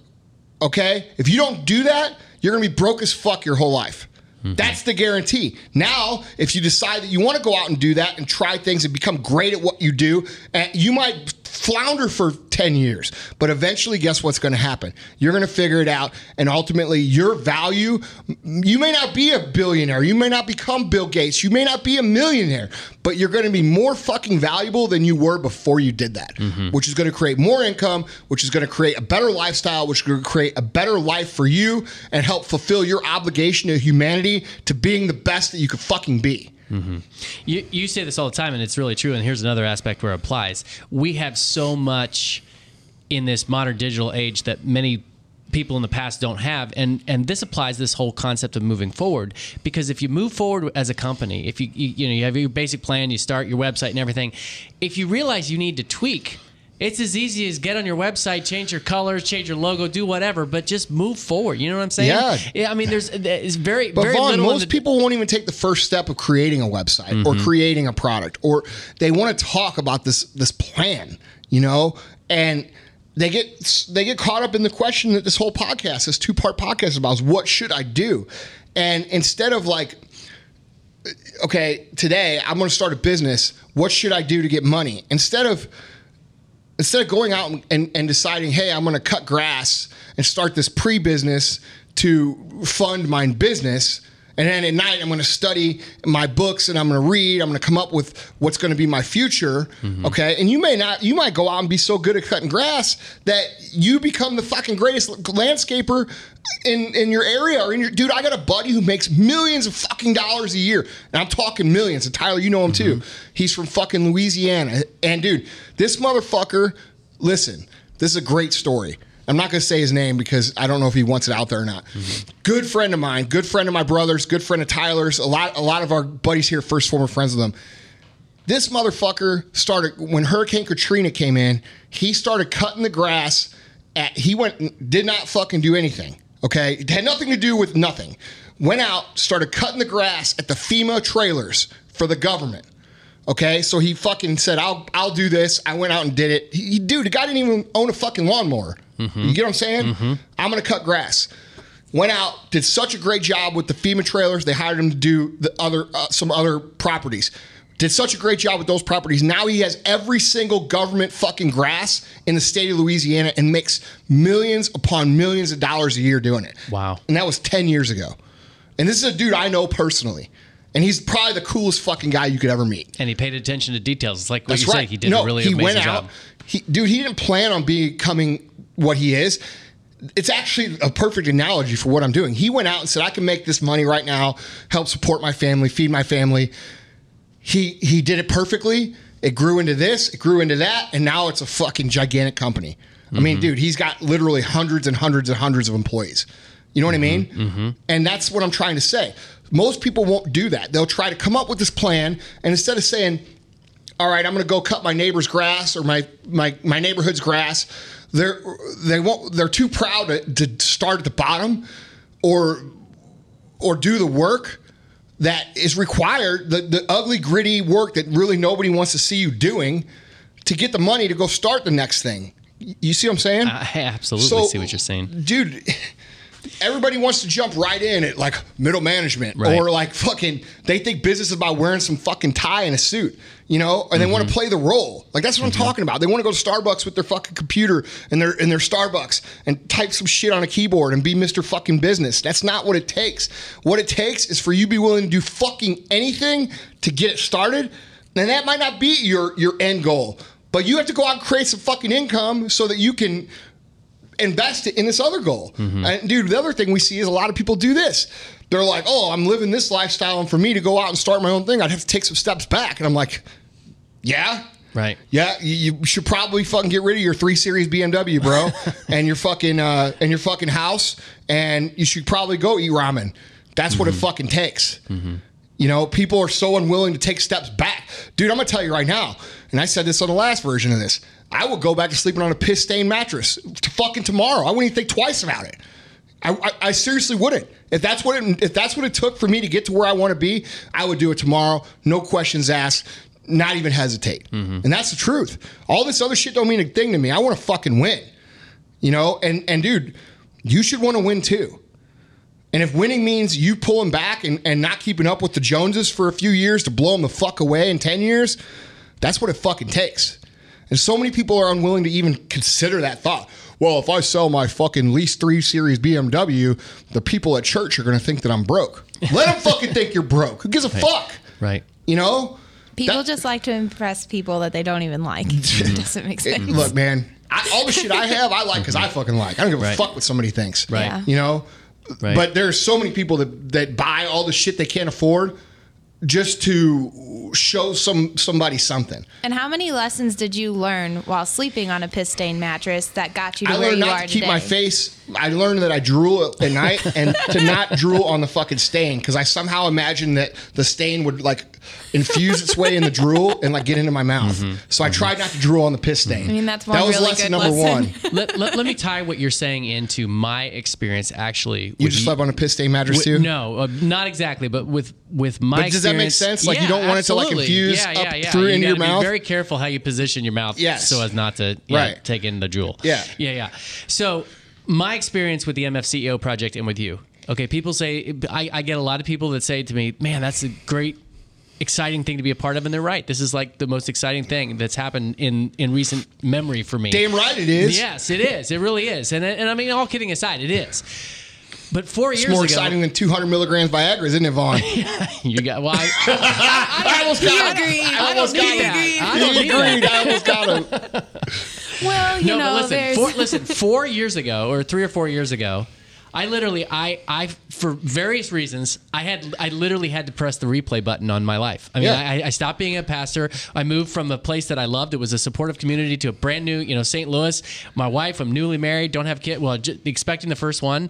Okay? If you don't do that, you're gonna be broke as fuck your whole life. Mm-hmm. That's the guarantee. Now, if you decide that you want to go out and do that and try things and become great at what you do, and you might flounder for 10 years, but eventually, guess what's going to happen? You're going to figure it out, and ultimately, your value, you may not be a billionaire, you may not become Bill Gates, you may not be a millionaire, but you're going to be more fucking valuable than you were before you did that, mm-hmm. which is going to create more income, which is going to create a better lifestyle, which is going to create a better life for you and help fulfill your obligation to humanity to being the best that you could fucking be. Mm-hmm. You, you say this all the time, and it's really true. And here's another aspect where it applies. We have so much in this modern digital age that many people in the past don't have and and this applies this whole concept of moving forward because if you move forward as a company if you you, you know you have your basic plan you start your website and everything if you realize you need to tweak it's as easy as get on your website, change your colors, change your logo, do whatever, but just move forward. You know what I'm saying? Yeah. yeah I mean, there's it's very But very Vaughn, little. most the- people won't even take the first step of creating a website or mm-hmm. creating a product, or they want to talk about this this plan, you know, and they get they get caught up in the question that this whole podcast, this two part podcast, is about is what should I do, and instead of like okay, today I'm going to start a business. What should I do to get money? Instead of instead of going out and, and deciding, hey, I'm going to cut grass and start this pre-business to fund my business. And then at night, I'm going to study my books and I'm going to read. I'm going to come up with what's going to be my future. Mm-hmm. Okay. And you may not, you might go out and be so good at cutting grass that you become the fucking greatest landscaper in, in your area or in your, dude, I got a buddy who makes millions of fucking dollars a year. And I'm talking millions. And Tyler, you know him too. Mm-hmm. He's from fucking Louisiana. And dude, this motherfucker, listen, this is a great story. I'm not going to say his name because I don't know if he wants it out there or not. Mm-hmm. Good friend of mine, good friend of my brother's, good friend of Tyler's. A lot, a lot of our buddies here, first former friends with them. This motherfucker started when Hurricane Katrina came in. He started cutting the grass. At, he went, did not fucking do anything. Okay, it had nothing to do with nothing. Went out, started cutting the grass at the FEMA trailers for the government. Okay, so he fucking said, "I'll I'll do this." I went out and did it. He- dude, the guy didn't even own a fucking lawnmower. You get what I'm saying? I'm gonna cut grass. Went out, did such a great job with the FEMA trailers. They hired him to do the other uh, some other properties. Did such a great job with those properties. Now he has every single government fucking grass in the state of Louisiana and makes millions upon millions of dollars a year doing it. Wow. And that was 10 years ago. And this is a dude I know personally. And he's probably the coolest fucking guy you could ever meet. and he paid attention to details. It's like what That's you right. say. He did no, a really he amazing went job. He, dude, he didn't plan on becoming what he is. It's actually a perfect analogy for what I'm doing. He went out and said, "I can make this money right now, help support my family, feed my family." He he did it perfectly. It grew into this, it grew into that, and now it's a fucking gigantic company. I Mm-hmm. mean, dude, he's got literally hundreds and hundreds and hundreds of employees. You know what I mean? Mm-hmm. And that's what I'm trying to say. Most people won't do that. They'll try to come up with this plan, and instead of saying, all right, I'm going to go cut my neighbor's grass or my my my neighborhood's grass. They're they won't. They're too proud to, to start at the bottom, or or do the work that is required. The the ugly, gritty work that really nobody wants to see you doing to get the money to go start the next thing. You see what I'm saying? I absolutely see what you're saying. dude. Everybody wants to jump right in at like middle management Right. or like fucking. They think business is about wearing some fucking tie and a suit, you know, and they want Mm-hmm. to play the role. Like that's what I'm talking about. They want to go to Starbucks with their fucking computer and their in their Starbucks and type some shit on a keyboard and be Mr. Fucking Business. That's not what it takes. What it takes is for you to be willing to do fucking anything to get it started. And that might not be your your end goal, but you have to go out and create some fucking income so that you can invest it in this other goal. Mm-hmm. And dude, the other thing we see is a lot of people do this. They're like, "Oh, I'm living this lifestyle, and for me to go out and start my own thing, I'd have to take some steps back." And I'm like, "Yeah." Right. Yeah, you, you should probably fucking get rid of your three series BMW, bro, and your fucking uh, and your fucking house, and you should probably go eat ramen. That's what it mm-hmm. fucking takes. Mm-hmm. You know, people are so unwilling to take steps back. Dude, I'm gonna tell you right now, and I said this on the last version of this. I would go back to sleeping on a piss stained mattress to fucking tomorrow. I wouldn't even think twice about it. I, I, I seriously wouldn't. If that's what it, if that's what it took for me to get to where I want to be, I would do it tomorrow. No questions asked. Not even hesitate. Mm-hmm. And that's the truth. All this other shit don't mean a thing to me. I want to fucking win. You know, and and dude, you should want to win too. And if winning means you pulling back and, and not keeping up with the Joneses for a few years to blow them the fuck away in 10 years, that's what it fucking takes. And so many people are unwilling to even consider that thought. Well, if I sell my fucking lease three series BMW, the people at church are going to think that I'm broke. Let them fucking think you're broke. Who gives a fuck? Right. You know? People That- just like to impress people that they don't even like. it doesn't make sense. Look, man, I, all the shit I have, I like because I fucking like. I don't give a Right. fuck what somebody thinks. Right. Yeah. You know? Right. But are so many people that, that buy all the shit they can't afford just to show some somebody something. And how many lessons did you learn while sleeping on a piss stained mattress that got you to I where learned you not are to keep today? my face. I learned that I drool at night and to not drool on the fucking stain because I somehow imagined that the stain would like infuse its way in the drool and like get into my mouth. Mm-hmm. So I tried not to drool on the piss stain. I mean, that's that was really lesson good number lesson. one. let, let, let me tie what you're saying into my experience actually. You with just slept on a piss stain mattress with- too. No, uh, not exactly, but with with my. But does that make sense? Like, you don't want it to, like, absolutely. infuse yeah, up yeah, yeah. through you into your be mouth? Very careful how you position your mouth, Yes. so as not to yeah, Right. take in the jewel. Yeah. yeah, yeah. So my experience with the MFCEO project and with you. Okay, people say I, I get a lot of people that say to me, "Man, that's a great." Exciting thing to be a part of and they're right this is like the most exciting thing that's happened in in recent memory for me Damn right it is. Yes, it is. It really is. And and I mean, all kidding aside, it is. But four It's years more ago, exciting than 200 milligrams Viagra, isn't it, Vaughn? you got. Well, I, I almost got him. agreed. I almost I don't got him. I don't He need that. agreed. I almost got him. Well, you no, know, but listen. there's. Four, listen, four years ago, or three or four years ago, I literally, I, I, for various reasons, I had, I literally had to press the replay button on my life. I mean, Yeah. I, I stopped being a pastor. I moved from a place that I loved. It was a supportive community to a brand new, you know, St. Louis. My wife, I'm newly married, don't have kid. Well, j- expecting the first one.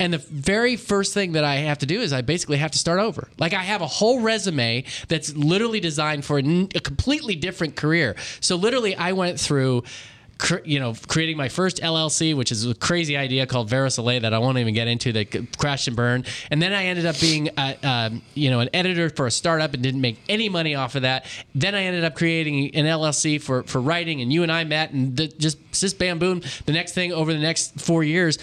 And the very first thing that I have to do is I basically have to start over. Like I have a whole resume that's literally designed for a, n- a completely different career. So literally, I went through cr- you know, creating my first LLC, which is a crazy idea called Verisoleil that I won't even get into that crashed and burned. And then I ended up being, a, um, you know, an editor for a startup and didn't make any money off of that. Then I ended up creating an LLC for, for writing and you and I met and th- just, just bam, boom. The next thing over the next four years,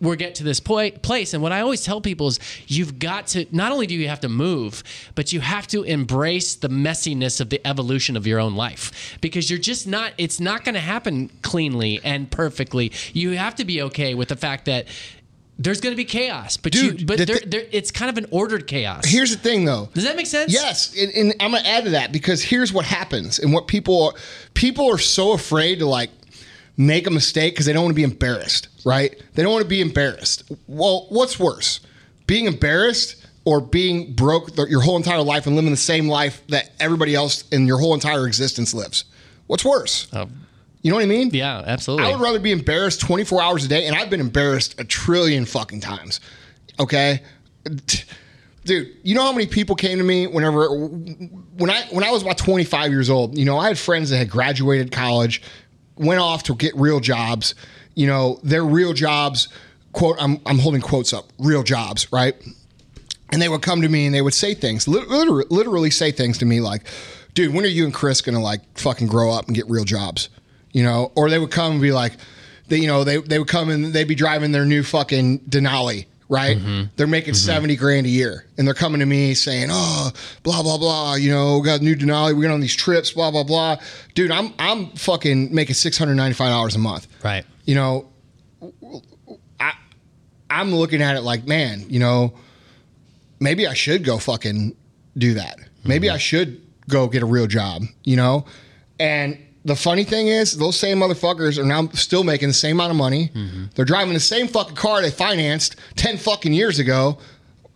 we're get to this poi- place and what i always tell people is you've got to not only do you have to move but you have to embrace the messiness of the evolution of your own life. Because you're just not it's not going to happen cleanly and perfectly. You have to be okay with the fact that there's going to be chaos but Dude, you but the there, there, it's kind of an ordered chaos. Here's the thing, though. does that make sense? Yes, and, and I'm gonna add to that because here's what happens, and what people people are so afraid to like make a mistake because they don't want to be embarrassed, right? They don't want to be embarrassed. Well, what's worse, being embarrassed or being broke th- your whole entire life and living the same life that everybody else in your whole entire existence lives? What's worse? Oh. you know what I mean? yeah absolutely I would rather be embarrassed 24 hours a day, and I've been embarrassed a trillion fucking times. Okay, dude, you know how many people came to me whenever when I when I was about 25 years old. You know, I had friends that had graduated college, went off to get real jobs. You know, their real jobs. Quote, I'm I'm holding quotes up. Real jobs, right? and they would come to me and they would say things, literally, literally say things to me like, "Dude, when are you and Chris gonna like fucking grow up and get real jobs?" You know, or they would come and be like, they, you know, they they would come and they'd be driving their new fucking Denali. Right, mm-hmm. they're making mm-hmm. seventy grand a year, and they're coming to me saying, "Oh, blah blah blah." You know, we got new Denali. We got on these trips, blah blah blah. Dude, I'm I'm fucking making six hundred ninety five dollars a month. right You know, I I'm looking at it like, man, you know, maybe I should go fucking do that. Maybe mm-hmm. I should go get a real job, you know? And the funny thing is, those same motherfuckers are now still making the same amount of money. Mm-hmm. They're driving the same fucking car they financed 10 fucking years ago.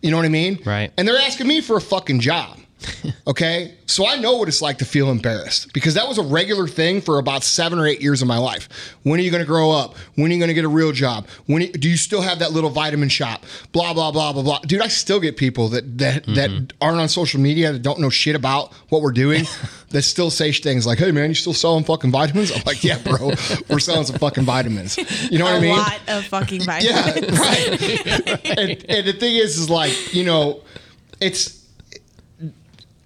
You know what I mean? Right. And they're asking me for a fucking job. Okay. So I know what it's like to feel embarrassed because that was a regular thing for about seven or eight years of my life. When are you going to grow up? When are you going to get a real job? When do you still have that little vitamin shop? Blah, blah, blah, blah, blah. Dude, I still get people that, that, that mm-hmm. aren't on social media that don't know shit about what we're doing that still say things like, hey, man, you still selling fucking vitamins? I'm like, yeah, bro, we're selling some fucking vitamins. You know what a I mean? lot of fucking vitamins. Yeah, right. and, and the thing is, is like you know, it's.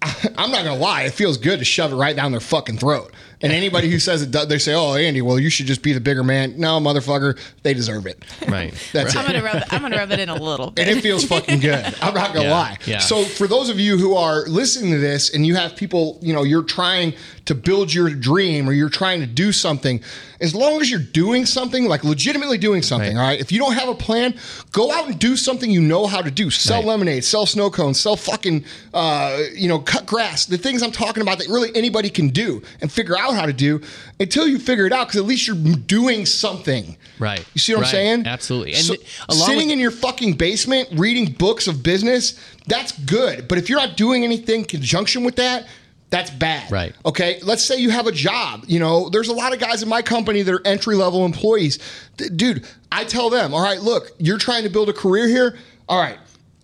I'm not gonna lie. It feels good to shove it right down their fucking throat. And anybody who says it, does, they say, "Oh, Andy, well, you should just be the bigger man." No, motherfucker, they deserve it. Right. That's I'm it. gonna rub. It, I'm gonna rub it in a little Bit. And it feels fucking good. I'm not gonna Yeah, lie. yeah. So for those of you who are listening to this and you have people, you know, you're trying to build your dream or you're trying to do something, as long as you're doing something, like legitimately doing something, Right. all right. If you don't have a plan, go out and do something you know how to do. Sell Right. lemonade, sell snow cones, sell fucking, uh, you know, cut grass. The things I'm talking about that really anybody can do and figure out how to do until you figure it out, because at least you're doing something. Right. You see what Right. I'm saying? Absolutely. And So, sitting with- in your fucking basement reading books of business, that's good. But if you're not doing anything in conjunction with that, that's bad. Right. Okay. Let's say you have a job. You know, there's a lot of guys in my company that are entry level employees. D- dude, I tell them, all right, look, you're trying to build a career here. All right.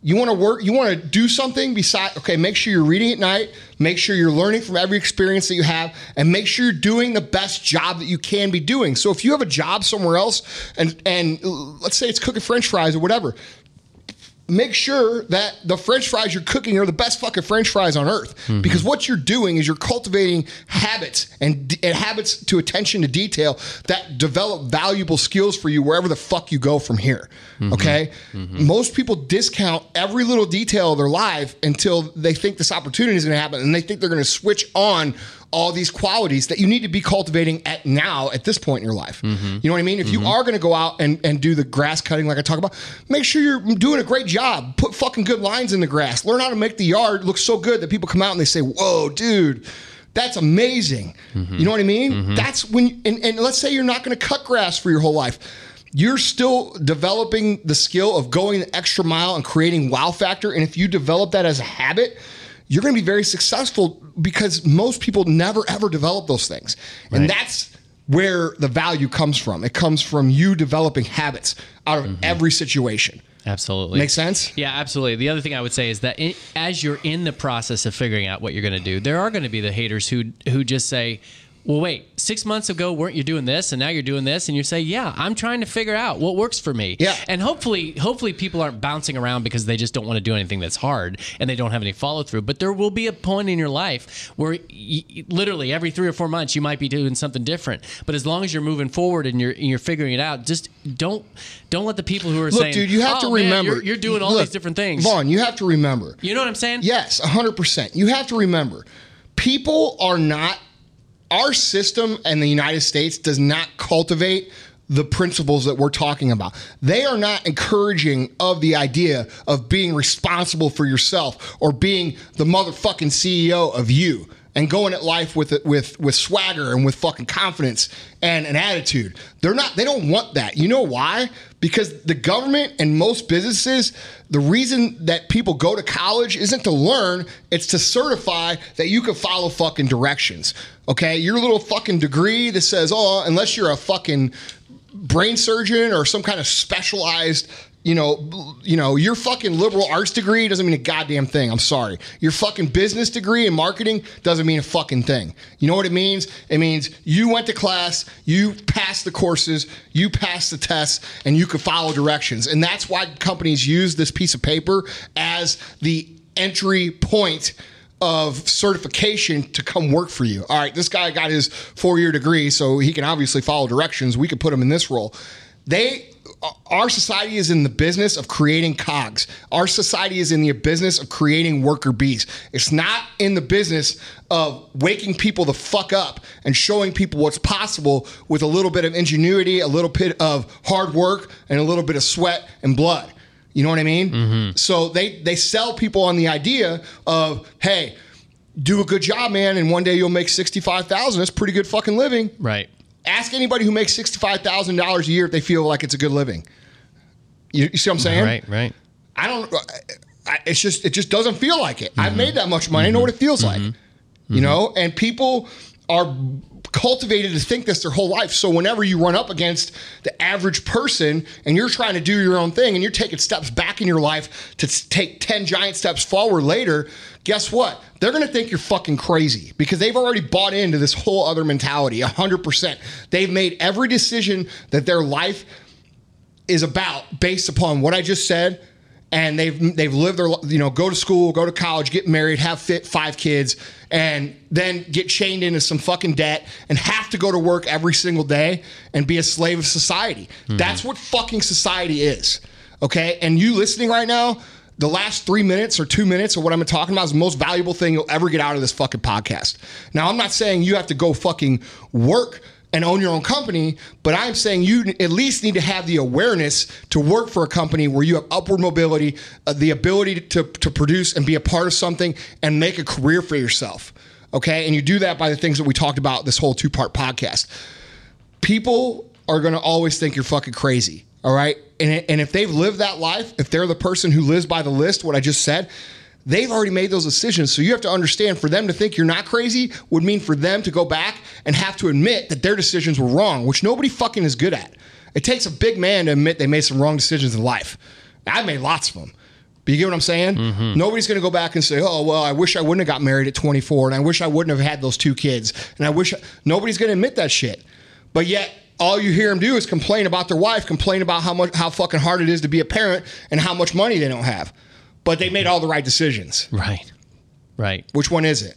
You want to work, you want to do something beside, okay, make sure you're reading at night, make sure you're learning from every experience that you have, and make sure you're doing the best job that you can be doing. So if you have a job somewhere else and and let's say it's cooking french fries or whatever, make sure that the french fries you're cooking are the best fucking french fries on earth. Mm-hmm. Because what you're doing is you're cultivating habits and, and habits to attention to detail that develop valuable skills for you wherever the fuck you go from here mm-hmm. okay? Mm-hmm. Most people discount every little detail of their life until they think this opportunity is going to happen and they think they're going to switch on all these qualities that you need to be cultivating at now at this point in your life. Mm-hmm. You know what I mean? If you mm-hmm. are going to go out and, and do the grass cutting like I talk about, make sure you're doing a great job. Put fucking good lines in the grass. Learn how to make the yard look so good that people come out and they say, "Whoa, dude." That's amazing. Mm-hmm. You know what I mean? That's when, and, and let's say you're not going to cut grass for your whole life. You're still developing the skill of going the extra mile and creating wow factor. And if you develop that as a habit, you're going to be very successful because most people never ever develop those things. And that's where the value comes from. It comes from you developing habits out of mm-hmm. every situation. Absolutely. Makes sense? Yeah, absolutely. The other thing I would say is that in, as you're in the process of figuring out what you're going to do, there are going to be the haters who who just say, "Well, wait, six months ago weren't you doing this, and now you're doing this?" And you say, "Yeah, I'm trying to figure out what works for me." Yeah. And hopefully, hopefully people aren't bouncing around because they just don't want to do anything that's hard and they don't have any follow through. But there will be a point in your life where literally every three or four months you might be doing something different. But as long as you're moving forward and you're and you're figuring it out, just don't don't let the people who are Look, saying, dude, you have "Oh, to man, remember. you're, you're doing all Look, these different things." Vaughn, you have to remember. You know what I'm saying? Yes, 100%. You have to remember people are not, our system in the United States does not cultivate the principles that we're talking about. They are not encouraging of the idea of being responsible for yourself or being the motherfucking CEO of you and going at life with with with swagger and with fucking confidence and an attitude. They're not they don't want that. You know why? Because the government and most businesses, the reason that people go to college isn't to learn, it's to certify that you can follow fucking directions. Okay? Your little fucking degree that says, "Oh, unless you're a fucking brain surgeon or some kind of specialized you know you know your fucking liberal arts degree doesn't mean a goddamn thing i'm sorry your fucking business degree in marketing doesn't mean a fucking thing you know what it means it means you went to class you passed the courses you passed the tests and you could follow directions and that's why companies use this piece of paper as the entry point of certification to come work for you. All right, this guy got his four year degree, so he can obviously follow directions. We could put him in this role. They, our society is in the business of creating cogs. Our society is in the business of creating worker bees. It's not in the business of waking people the fuck up and showing people what's possible with a little bit of ingenuity, a little bit of hard work, and a little bit of sweat and blood. You know what I mean? Mm-hmm. So they they sell people on the idea of, hey, do a good job, man, and one day you'll make sixty five thousand. That's pretty good fucking living. Right. Ask anybody who makes sixty five thousand dollars a year if they feel like it's a good living. You, you see what I'm saying? Right. Right. I don't. Uh, I, it's just it just doesn't feel like it. I've mm-hmm. made that much money. I know what it feels mm-hmm. like. Mm-hmm. You know, and people are cultivated to think this their whole life. So whenever you run up against the average person and you're trying to do your own thing and you're taking steps back in your life to take 10 giant steps forward later, guess what? They're going to think you're fucking crazy because they've already bought into this whole other mentality 100%. They've made every decision that their life is about based upon what I just said. And they've they've lived their you know go to school, go to college, get married, have fit five kids, and then get chained into some fucking debt and have to go to work every single day and be a slave of society. Mm-hmm. That's what fucking society is. Okay, and you listening right now, the last three minutes or two minutes of what I'm talking about is the most valuable thing you'll ever get out of this fucking podcast. Now, I'm not saying you have to go fucking work and own your own company, but I'm saying you at least need to have the awareness to work for a company where you have upward mobility, uh, the ability to, to produce and be a part of something and make a career for yourself. Okay. And you do that by the things that we talked about this whole two part podcast people are going to always think you're fucking crazy. All right. And, and if they've lived that life, if they're the person who lives by the list, what I just said, they've already made those decisions. So you have to understand for them to think you're not crazy would mean for them to go back and have to admit that their decisions were wrong, which nobody fucking is good at. It takes a big man to admit they made some wrong decisions in life. I've made lots of them. But you get what I'm saying? Mm-hmm. Nobody's going to go back and say, "Oh, well, I wish I wouldn't have got married at 24, and I wish I wouldn't have had those two kids, and I wish." I-" Nobody's going to admit that shit. But yet, all you hear them do is complain about their wife, complain about how much how fucking hard it is to be a parent, and how much money they don't have. But they made all the right decisions. Right. Right. Which one is it?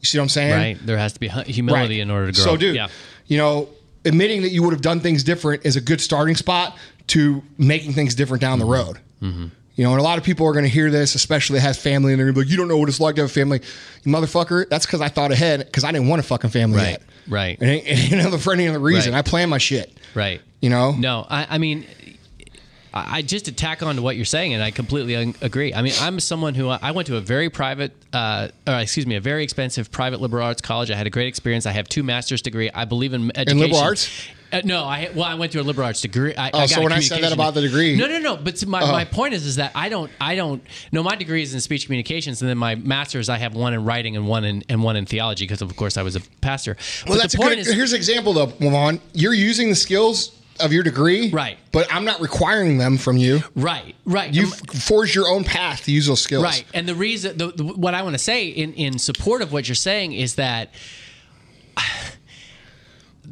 You see what I'm saying? Right. There has to be hu- humility in order to grow. So, dude, Yeah. you know, admitting that you would have done things different is a good starting spot to making things different down the road. Mm-hmm. You know, and a lot of people are going to hear this, especially that has family, and they're going to be like, "You don't know what it's like to have a family, you motherfucker." That's because I thought ahead because I didn't want a fucking family Right. yet. Right. And ain't- and, you know, for any other reason, Right. I plan my shit. Right. You know. No, I, I mean, I just to tack on to what you're saying, and I completely un- agree. I mean, I'm someone who I went to a very private, uh, or excuse me, a very expensive private liberal arts college. I had a great experience. I have two master's degree. I believe in education. liberal arts? Uh, no, I well, I went to a liberal arts degree. I, Oh, I so when I said that about the degree- Uh-huh. no, no, no. But my, my point is, is that I don't, I don't. No, my degree is in speech communications, and then my master's, I have one in writing and one in and one in theology because, of course, I was a pastor. Well, but that's the a good. is, here's an example, though, Vaughn. You're using the skills of your degree, Right. But I'm not requiring them from you. right, right. You forge your own path to use those skills. Right. And the reason, the, the, what I want to say in, in support of what you're saying is that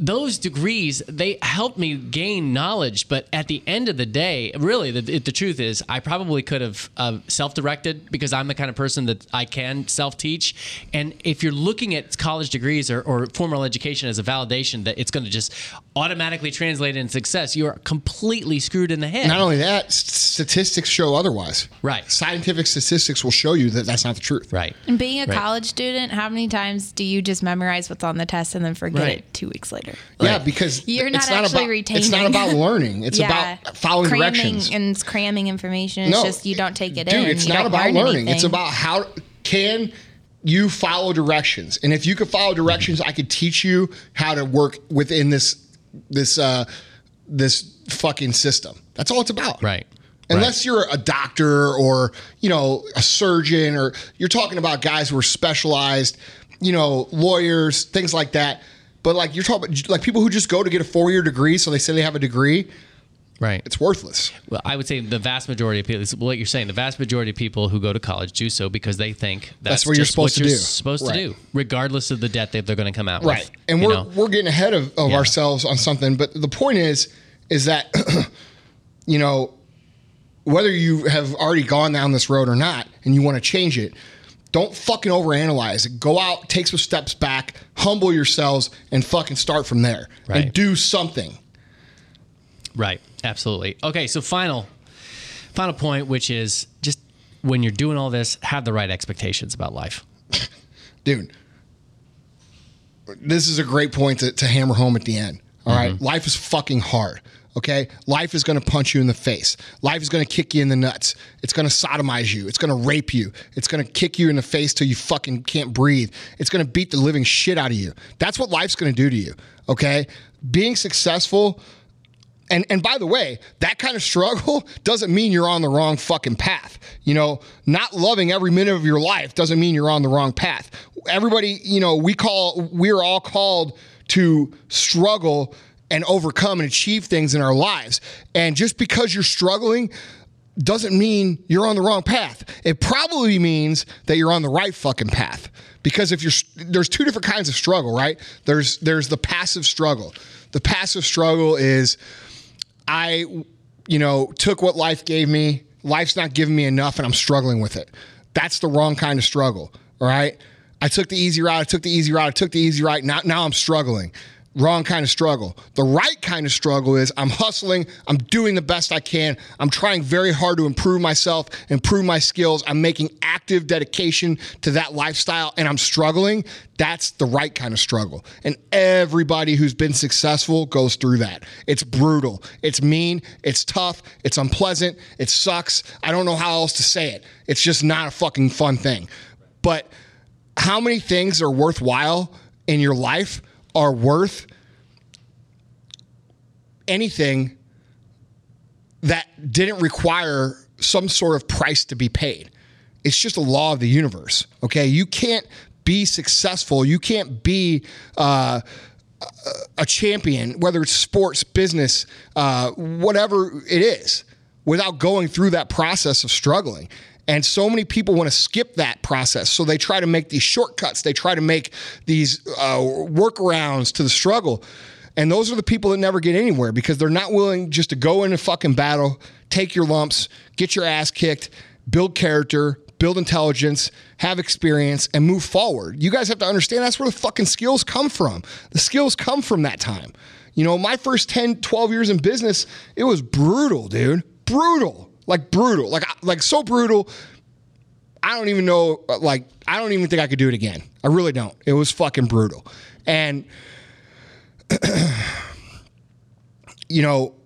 those degrees they helped me gain knowledge but at the end of the day really the, the truth is i probably could have uh, self-directed because i'm the kind of person that i can self-teach and if you're looking at college degrees or, or formal education as a validation that it's going to just automatically translate into success you're completely screwed in the head Not only that, statistics show otherwise. Right. Scientific statistics will show you that that's not the truth. right And being a Right. college student, how many times do you just memorize what's on the test and then forget Right. it two weeks later? Yeah, because You're it's not actually about, It's not about learning. It's yeah, about following cramming directions. and cramming information. It's No, just you don't take it Dude, in. it's You not about learn learning. It's about how can you follow directions. And if you could follow directions, I could teach you how to work within this this uh this fucking system. That's all it's about. Right. Unless you're a doctor or, you know, a surgeon or you're talking about guys who are specialized, you know, lawyers, things like that. But like you're talking about like people who just go to get a four year degree, so they say they have a degree, right it's worthless. Well, I would say the vast majority of people, this what you're saying, the vast majority of people who go to college do so because they think that's, That's what you're just supposed to what you're do. supposed Right. to do, regardless of the debt that they're going to come out Right. with. And we're know? we're getting ahead of, of Yeah. ourselves on something. But the point is, is that you know, whether you have already gone down this road or not and you want to change it, don't fucking overanalyze it. Go out, take some steps back, humble yourselves, and fucking start from there. Right. And do something. Right. Absolutely. Okay. So final, final point, which is just when you're doing all this, have the right expectations about life. dude this is a great point to, to hammer home at the end All right, Mm-hmm. life is fucking hard okay? Life is going to punch you in the face. Life is going to kick you in the nuts. It's going to sodomize you. It's going to rape you. It's going to kick you in the face till you fucking can't breathe. It's going to beat the living shit out of you. That's what life's going to do to you okay? Being successful and and by the way, that kind of struggle doesn't mean you're on the wrong fucking path. You know, not loving every minute of your life doesn't mean you're on the wrong path. Everybody, you know, we call we're all called to struggle and overcome and achieve things in our lives. And just because you're struggling doesn't mean you're on the wrong path. It probably means that you're on the right fucking path. Because if you're there's two different kinds of struggle, right? There's there's the passive struggle. The passive struggle is I you know, took what life gave me. Life's not giving me enough and I'm struggling with it. That's the wrong kind of struggle, all right? I took the easy route, I took the easy route, I took the easy route. Now now I'm struggling wrong kind of struggle. The right kind of struggle is I'm hustling, I'm doing the best I can, I'm trying very hard to improve myself, improve my skills, I'm making active dedication to that lifestyle, and I'm struggling. That's the right kind of struggle. And everybody who's been successful goes through that. It's brutal, it's mean, it's tough, it's unpleasant, it sucks. I don't know how else to say it. It's just not a fucking fun thing. But how many things are worthwhile in your life? Are worth anything that didn't require some sort of price to be paid. It's just a law of the universe. Okay. You can't be successful. You can't be uh, a champion, whether it's sports, business, uh, whatever it is, without going through that process of struggling. And so many people want to skip that process. So they try to make these shortcuts. They try to make these uh, workarounds to the struggle. And those are the people that never get anywhere because they're not willing just to go in a fucking battle, take your lumps, get your ass kicked, build character, build intelligence, have experience, and move forward. You guys have to understand that's where the fucking skills come from. The skills come from that time. You know, my first 10, 12 years in business, it was brutal, dude. Brutal like brutal, like like so brutal. I don't even know, like I don't even think I could do it again. I really don't. It was fucking brutal, and you know,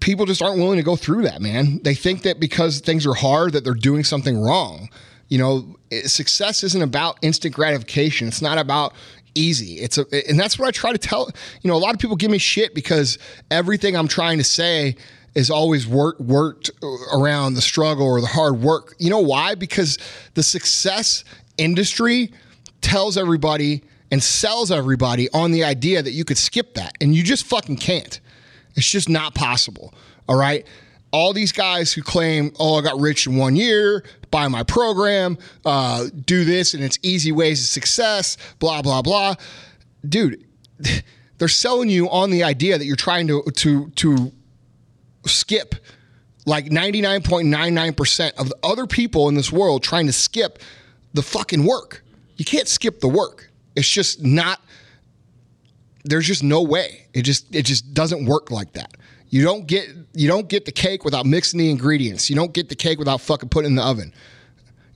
people just aren't willing to go through that, man. They think that because things are hard that they're doing something wrong. You know, success isn't about instant gratification. It's not about easy. It's a, and that's what I try to tell. You know, a lot of people give me shit because everything I'm trying to say is always worked worked around the struggle or the hard work. You know why? Because the success industry tells everybody and sells everybody on the idea that you could skip that, and you just fucking can't. It's just not possible. All right. All these guys who claim, oh, I got rich in one year, buy my program, uh, do this, and it's easy ways to success, blah, blah, blah. Dude, they're selling you on the idea that you're trying to to to skip like 99.99% of the other people in this world trying to skip the fucking work. You can't skip the work. It's just not there's just no way. It just it just doesn't work like that. You don't get you don't get the cake without mixing the ingredients. You don't get the cake without fucking putting in the oven.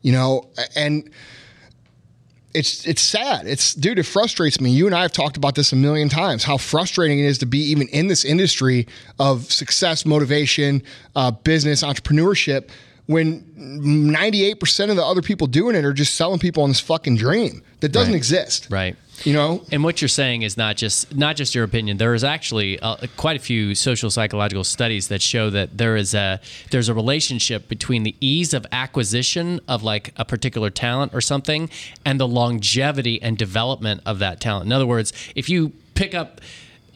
You know, and it's it's sad. It's dude, it frustrates me. You and I have talked about this a million times. How frustrating it is to be even in this industry of success, motivation, uh, business, entrepreneurship, when 98% of the other people doing it are just selling people on this fucking dream that doesn't Right. exist. Right. You know, And what you're saying is not just not just your opinion. There is actually uh, quite a few social psychological studies that show that there is a there's a relationship between the ease of acquisition of like a particular talent or something and the longevity and development of that talent. In other words, if you pick up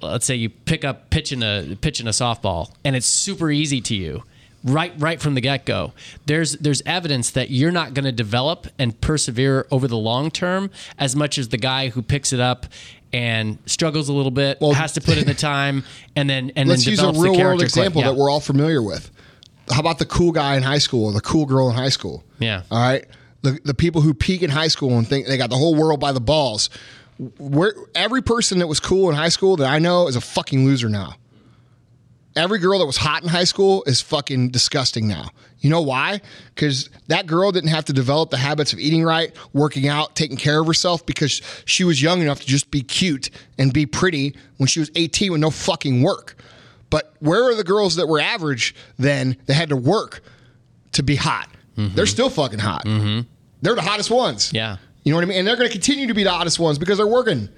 let's say you pick up pitching a pitching a softball and it's super easy to you right right from the get-go there's there's evidence that you're not going to develop and persevere over the long term as much as the guy who picks it up and struggles a little bit Well, has to put in the time and then and let's then use a real world example quick. that we're all familiar with. How about the cool guy in high school or the cool girl in high school? Yeah. All right. The, the people who peak in high school and think they got the whole world by the balls. Where every person that was cool in high school that I know is a fucking loser now. Every girl that was hot in high school is fucking disgusting now. You know why? Because that girl didn't have to develop the habits of eating right, working out, taking care of herself because she was young enough to just be cute and be pretty when she was 18 with no fucking work. But where are the girls that were average then that had to work to be hot? They're mm-hmm. still fucking hot. Mm-hmm. They're the hottest ones. Yeah. You know what I mean? And they're going to continue to be the hottest ones because they're working.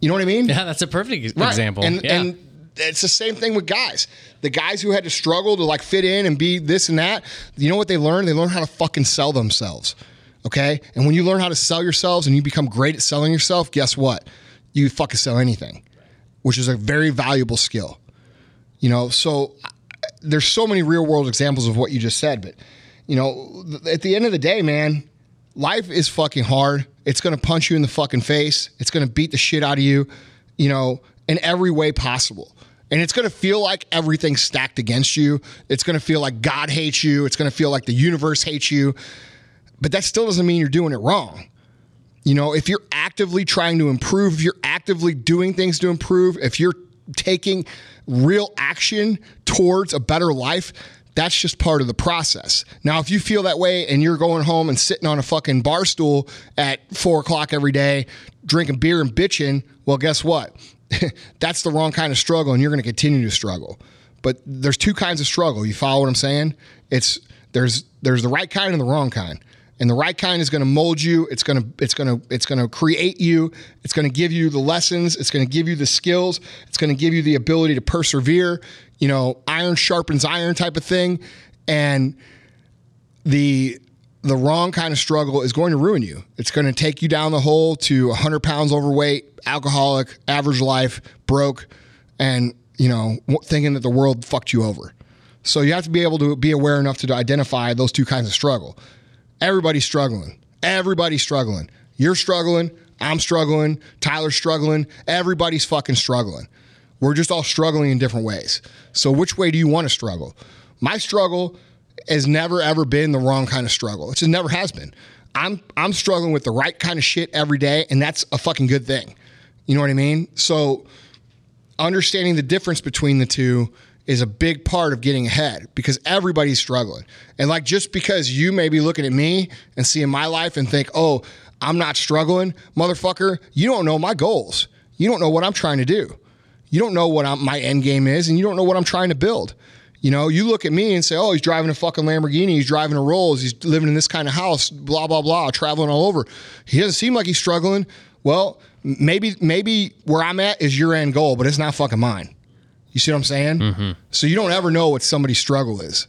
You know what I mean? yeah that's a perfect Right. example And yeah. and it's the same thing with guys. The guys who had to struggle to like fit in and be this and that, you know what they learn? They learn how to fucking sell themselves. Okay? And when you learn how to sell yourselves and you become great at selling yourself, guess what? You fucking sell anything, which is a very valuable skill. You know, so there's so many real world examples of what you just said, but you know, at the end of the day, man, life is fucking hard. It's going to punch you in the fucking face. It's going to beat the shit out of you, you know, in every way possible. And it's going to feel like everything's stacked against you. It's going to feel like God hates you. It's going to feel like the universe hates you. But that still doesn't mean you're doing it wrong. You know, if you're actively trying to improve, if you're actively doing things to improve, if you're taking real action towards a better life, that's just part of the process. Now, if you feel that way and you're going home and sitting on a fucking bar stool at four o'clock every day, drinking beer and bitching, well, guess what? that's the wrong kind of struggle and you're going to continue to struggle. But there's two kinds of struggle. You follow what I'm saying? It's there's there's the right kind and the wrong kind. And the right kind is going to mold you. It's going to it's going to it's going to create you. It's going to give you the lessons. It's going to give you the skills. It's going to give you the ability to persevere. You know, iron sharpens iron type of thing. And the the wrong kind of struggle is going to ruin you. It's going to take you down the hole to 100 pounds overweight, alcoholic, average life, broke, and you know thinking that the world fucked you over. So you have to be able to be aware enough to identify those two kinds of struggle. Everybody's struggling. Everybody's struggling. You're struggling. I'm struggling. Tyler's struggling. Everybody's fucking struggling. We're just all struggling in different ways. So, which way do you want to struggle? My struggle has never ever been the wrong kind of struggle. It just never has been. I'm I'm struggling with the right kind of shit every day, and that's a fucking good thing. You know what I mean? So, understanding the difference between the two is a big part of getting ahead because everybody's struggling. And like just because you may be looking at me and seeing my life and think, "Oh, I'm not struggling," motherfucker, you don't know my goals. You don't know what I'm trying to do. You don't know what I'm, my end game is, and you don't know what I'm trying to build. You know, you look at me and say, "Oh, he's driving a fucking Lamborghini. He's driving a Rolls. He's living in this kind of house. Blah blah blah. Traveling all over. He doesn't seem like he's struggling." Well, maybe maybe where I'm at is your end goal, but it's not fucking mine. You see what I'm saying? Mm-hmm. So you don't ever know what somebody's struggle is,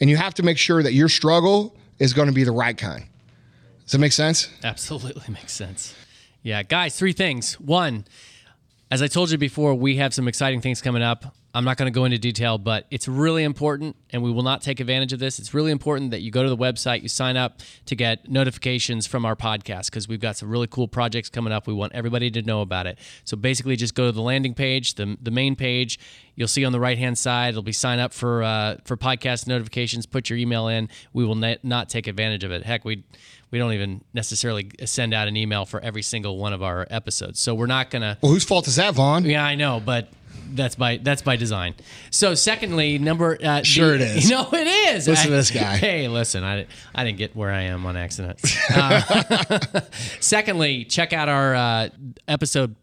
and you have to make sure that your struggle is going to be the right kind. Does that make sense? Absolutely makes sense. Yeah, guys, three things. One, as I told you before, we have some exciting things coming up. I'm not going to go into detail, but it's really important, and we will not take advantage of this. It's really important that you go to the website, you sign up to get notifications from our podcast because we've got some really cool projects coming up. We want everybody to know about it. So basically, just go to the landing page, the, the main page. You'll see on the right hand side, it'll be sign up for uh, for podcast notifications. Put your email in. We will ne- not take advantage of it. Heck, we we don't even necessarily send out an email for every single one of our episodes. So we're not gonna. Well, whose fault is that, Vaughn? Yeah, I know, but that's by that's by design. So, secondly, number uh, Sure the- it is. No, it is. Listen to I- this guy. Hey, listen, I I didn't get where I am on accident. Uh, secondly, check out our uh, episode.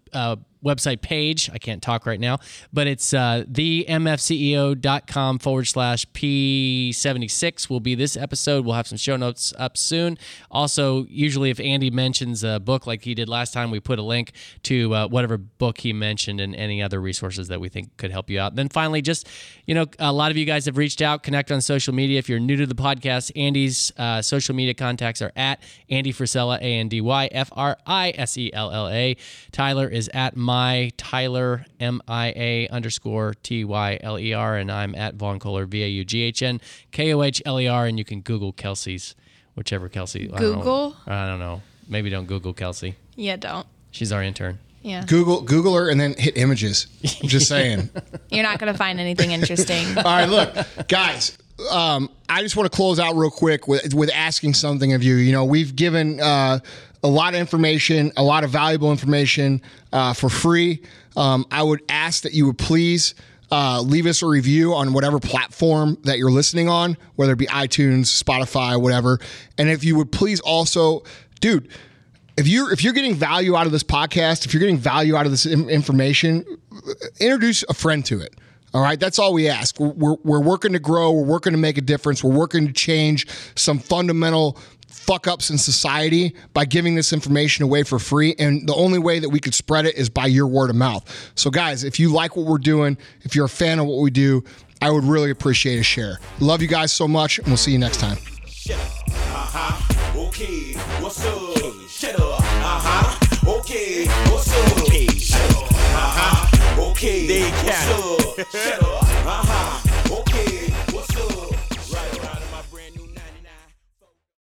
Website page. I can't talk right now, but it's uh, themfceo.com forward slash P76 will be this episode. We'll have some show notes up soon. Also, usually if Andy mentions a book like he did last time, we put a link to uh, whatever book he mentioned and any other resources that we think could help you out. then finally, just, you know, a lot of you guys have reached out, connect on social media. If you're new to the podcast, Andy's uh, social media contacts are at Andy Frisella, A N D Y F R I S E L L A. Tyler is at my Tyler M I A underscore T Y L E R, and I'm at Vaughn Kohler V A U G H N K O H L E R, and you can Google Kelsey's, whichever Kelsey. I don't know. Google? I don't know. Maybe don't Google Kelsey. Yeah, don't. She's our intern. Yeah. Google Google her and then hit images. I'm Just saying. You're not going to find anything interesting. All right, look, guys. Um, I just want to close out real quick with with asking something of you. You know, we've given uh, a lot of information, a lot of valuable information uh, for free. Um, I would ask that you would please uh, leave us a review on whatever platform that you're listening on, whether it be iTunes, Spotify, whatever. And if you would please also, dude, if you're if you're getting value out of this podcast, if you're getting value out of this information, introduce a friend to it. All right, that's all we ask. We're, we're, we're working to grow. We're working to make a difference. We're working to change some fundamental fuck ups in society by giving this information away for free. And the only way that we could spread it is by your word of mouth. So, guys, if you like what we're doing, if you're a fan of what we do, I would really appreciate a share. Love you guys so much, and we'll see you next time. Shut up. Uh-huh. Okay. What's up? Shut up. Uh-huh. Okay. What's up? Okay. Shut up. Uh-huh. Okay. They What's up?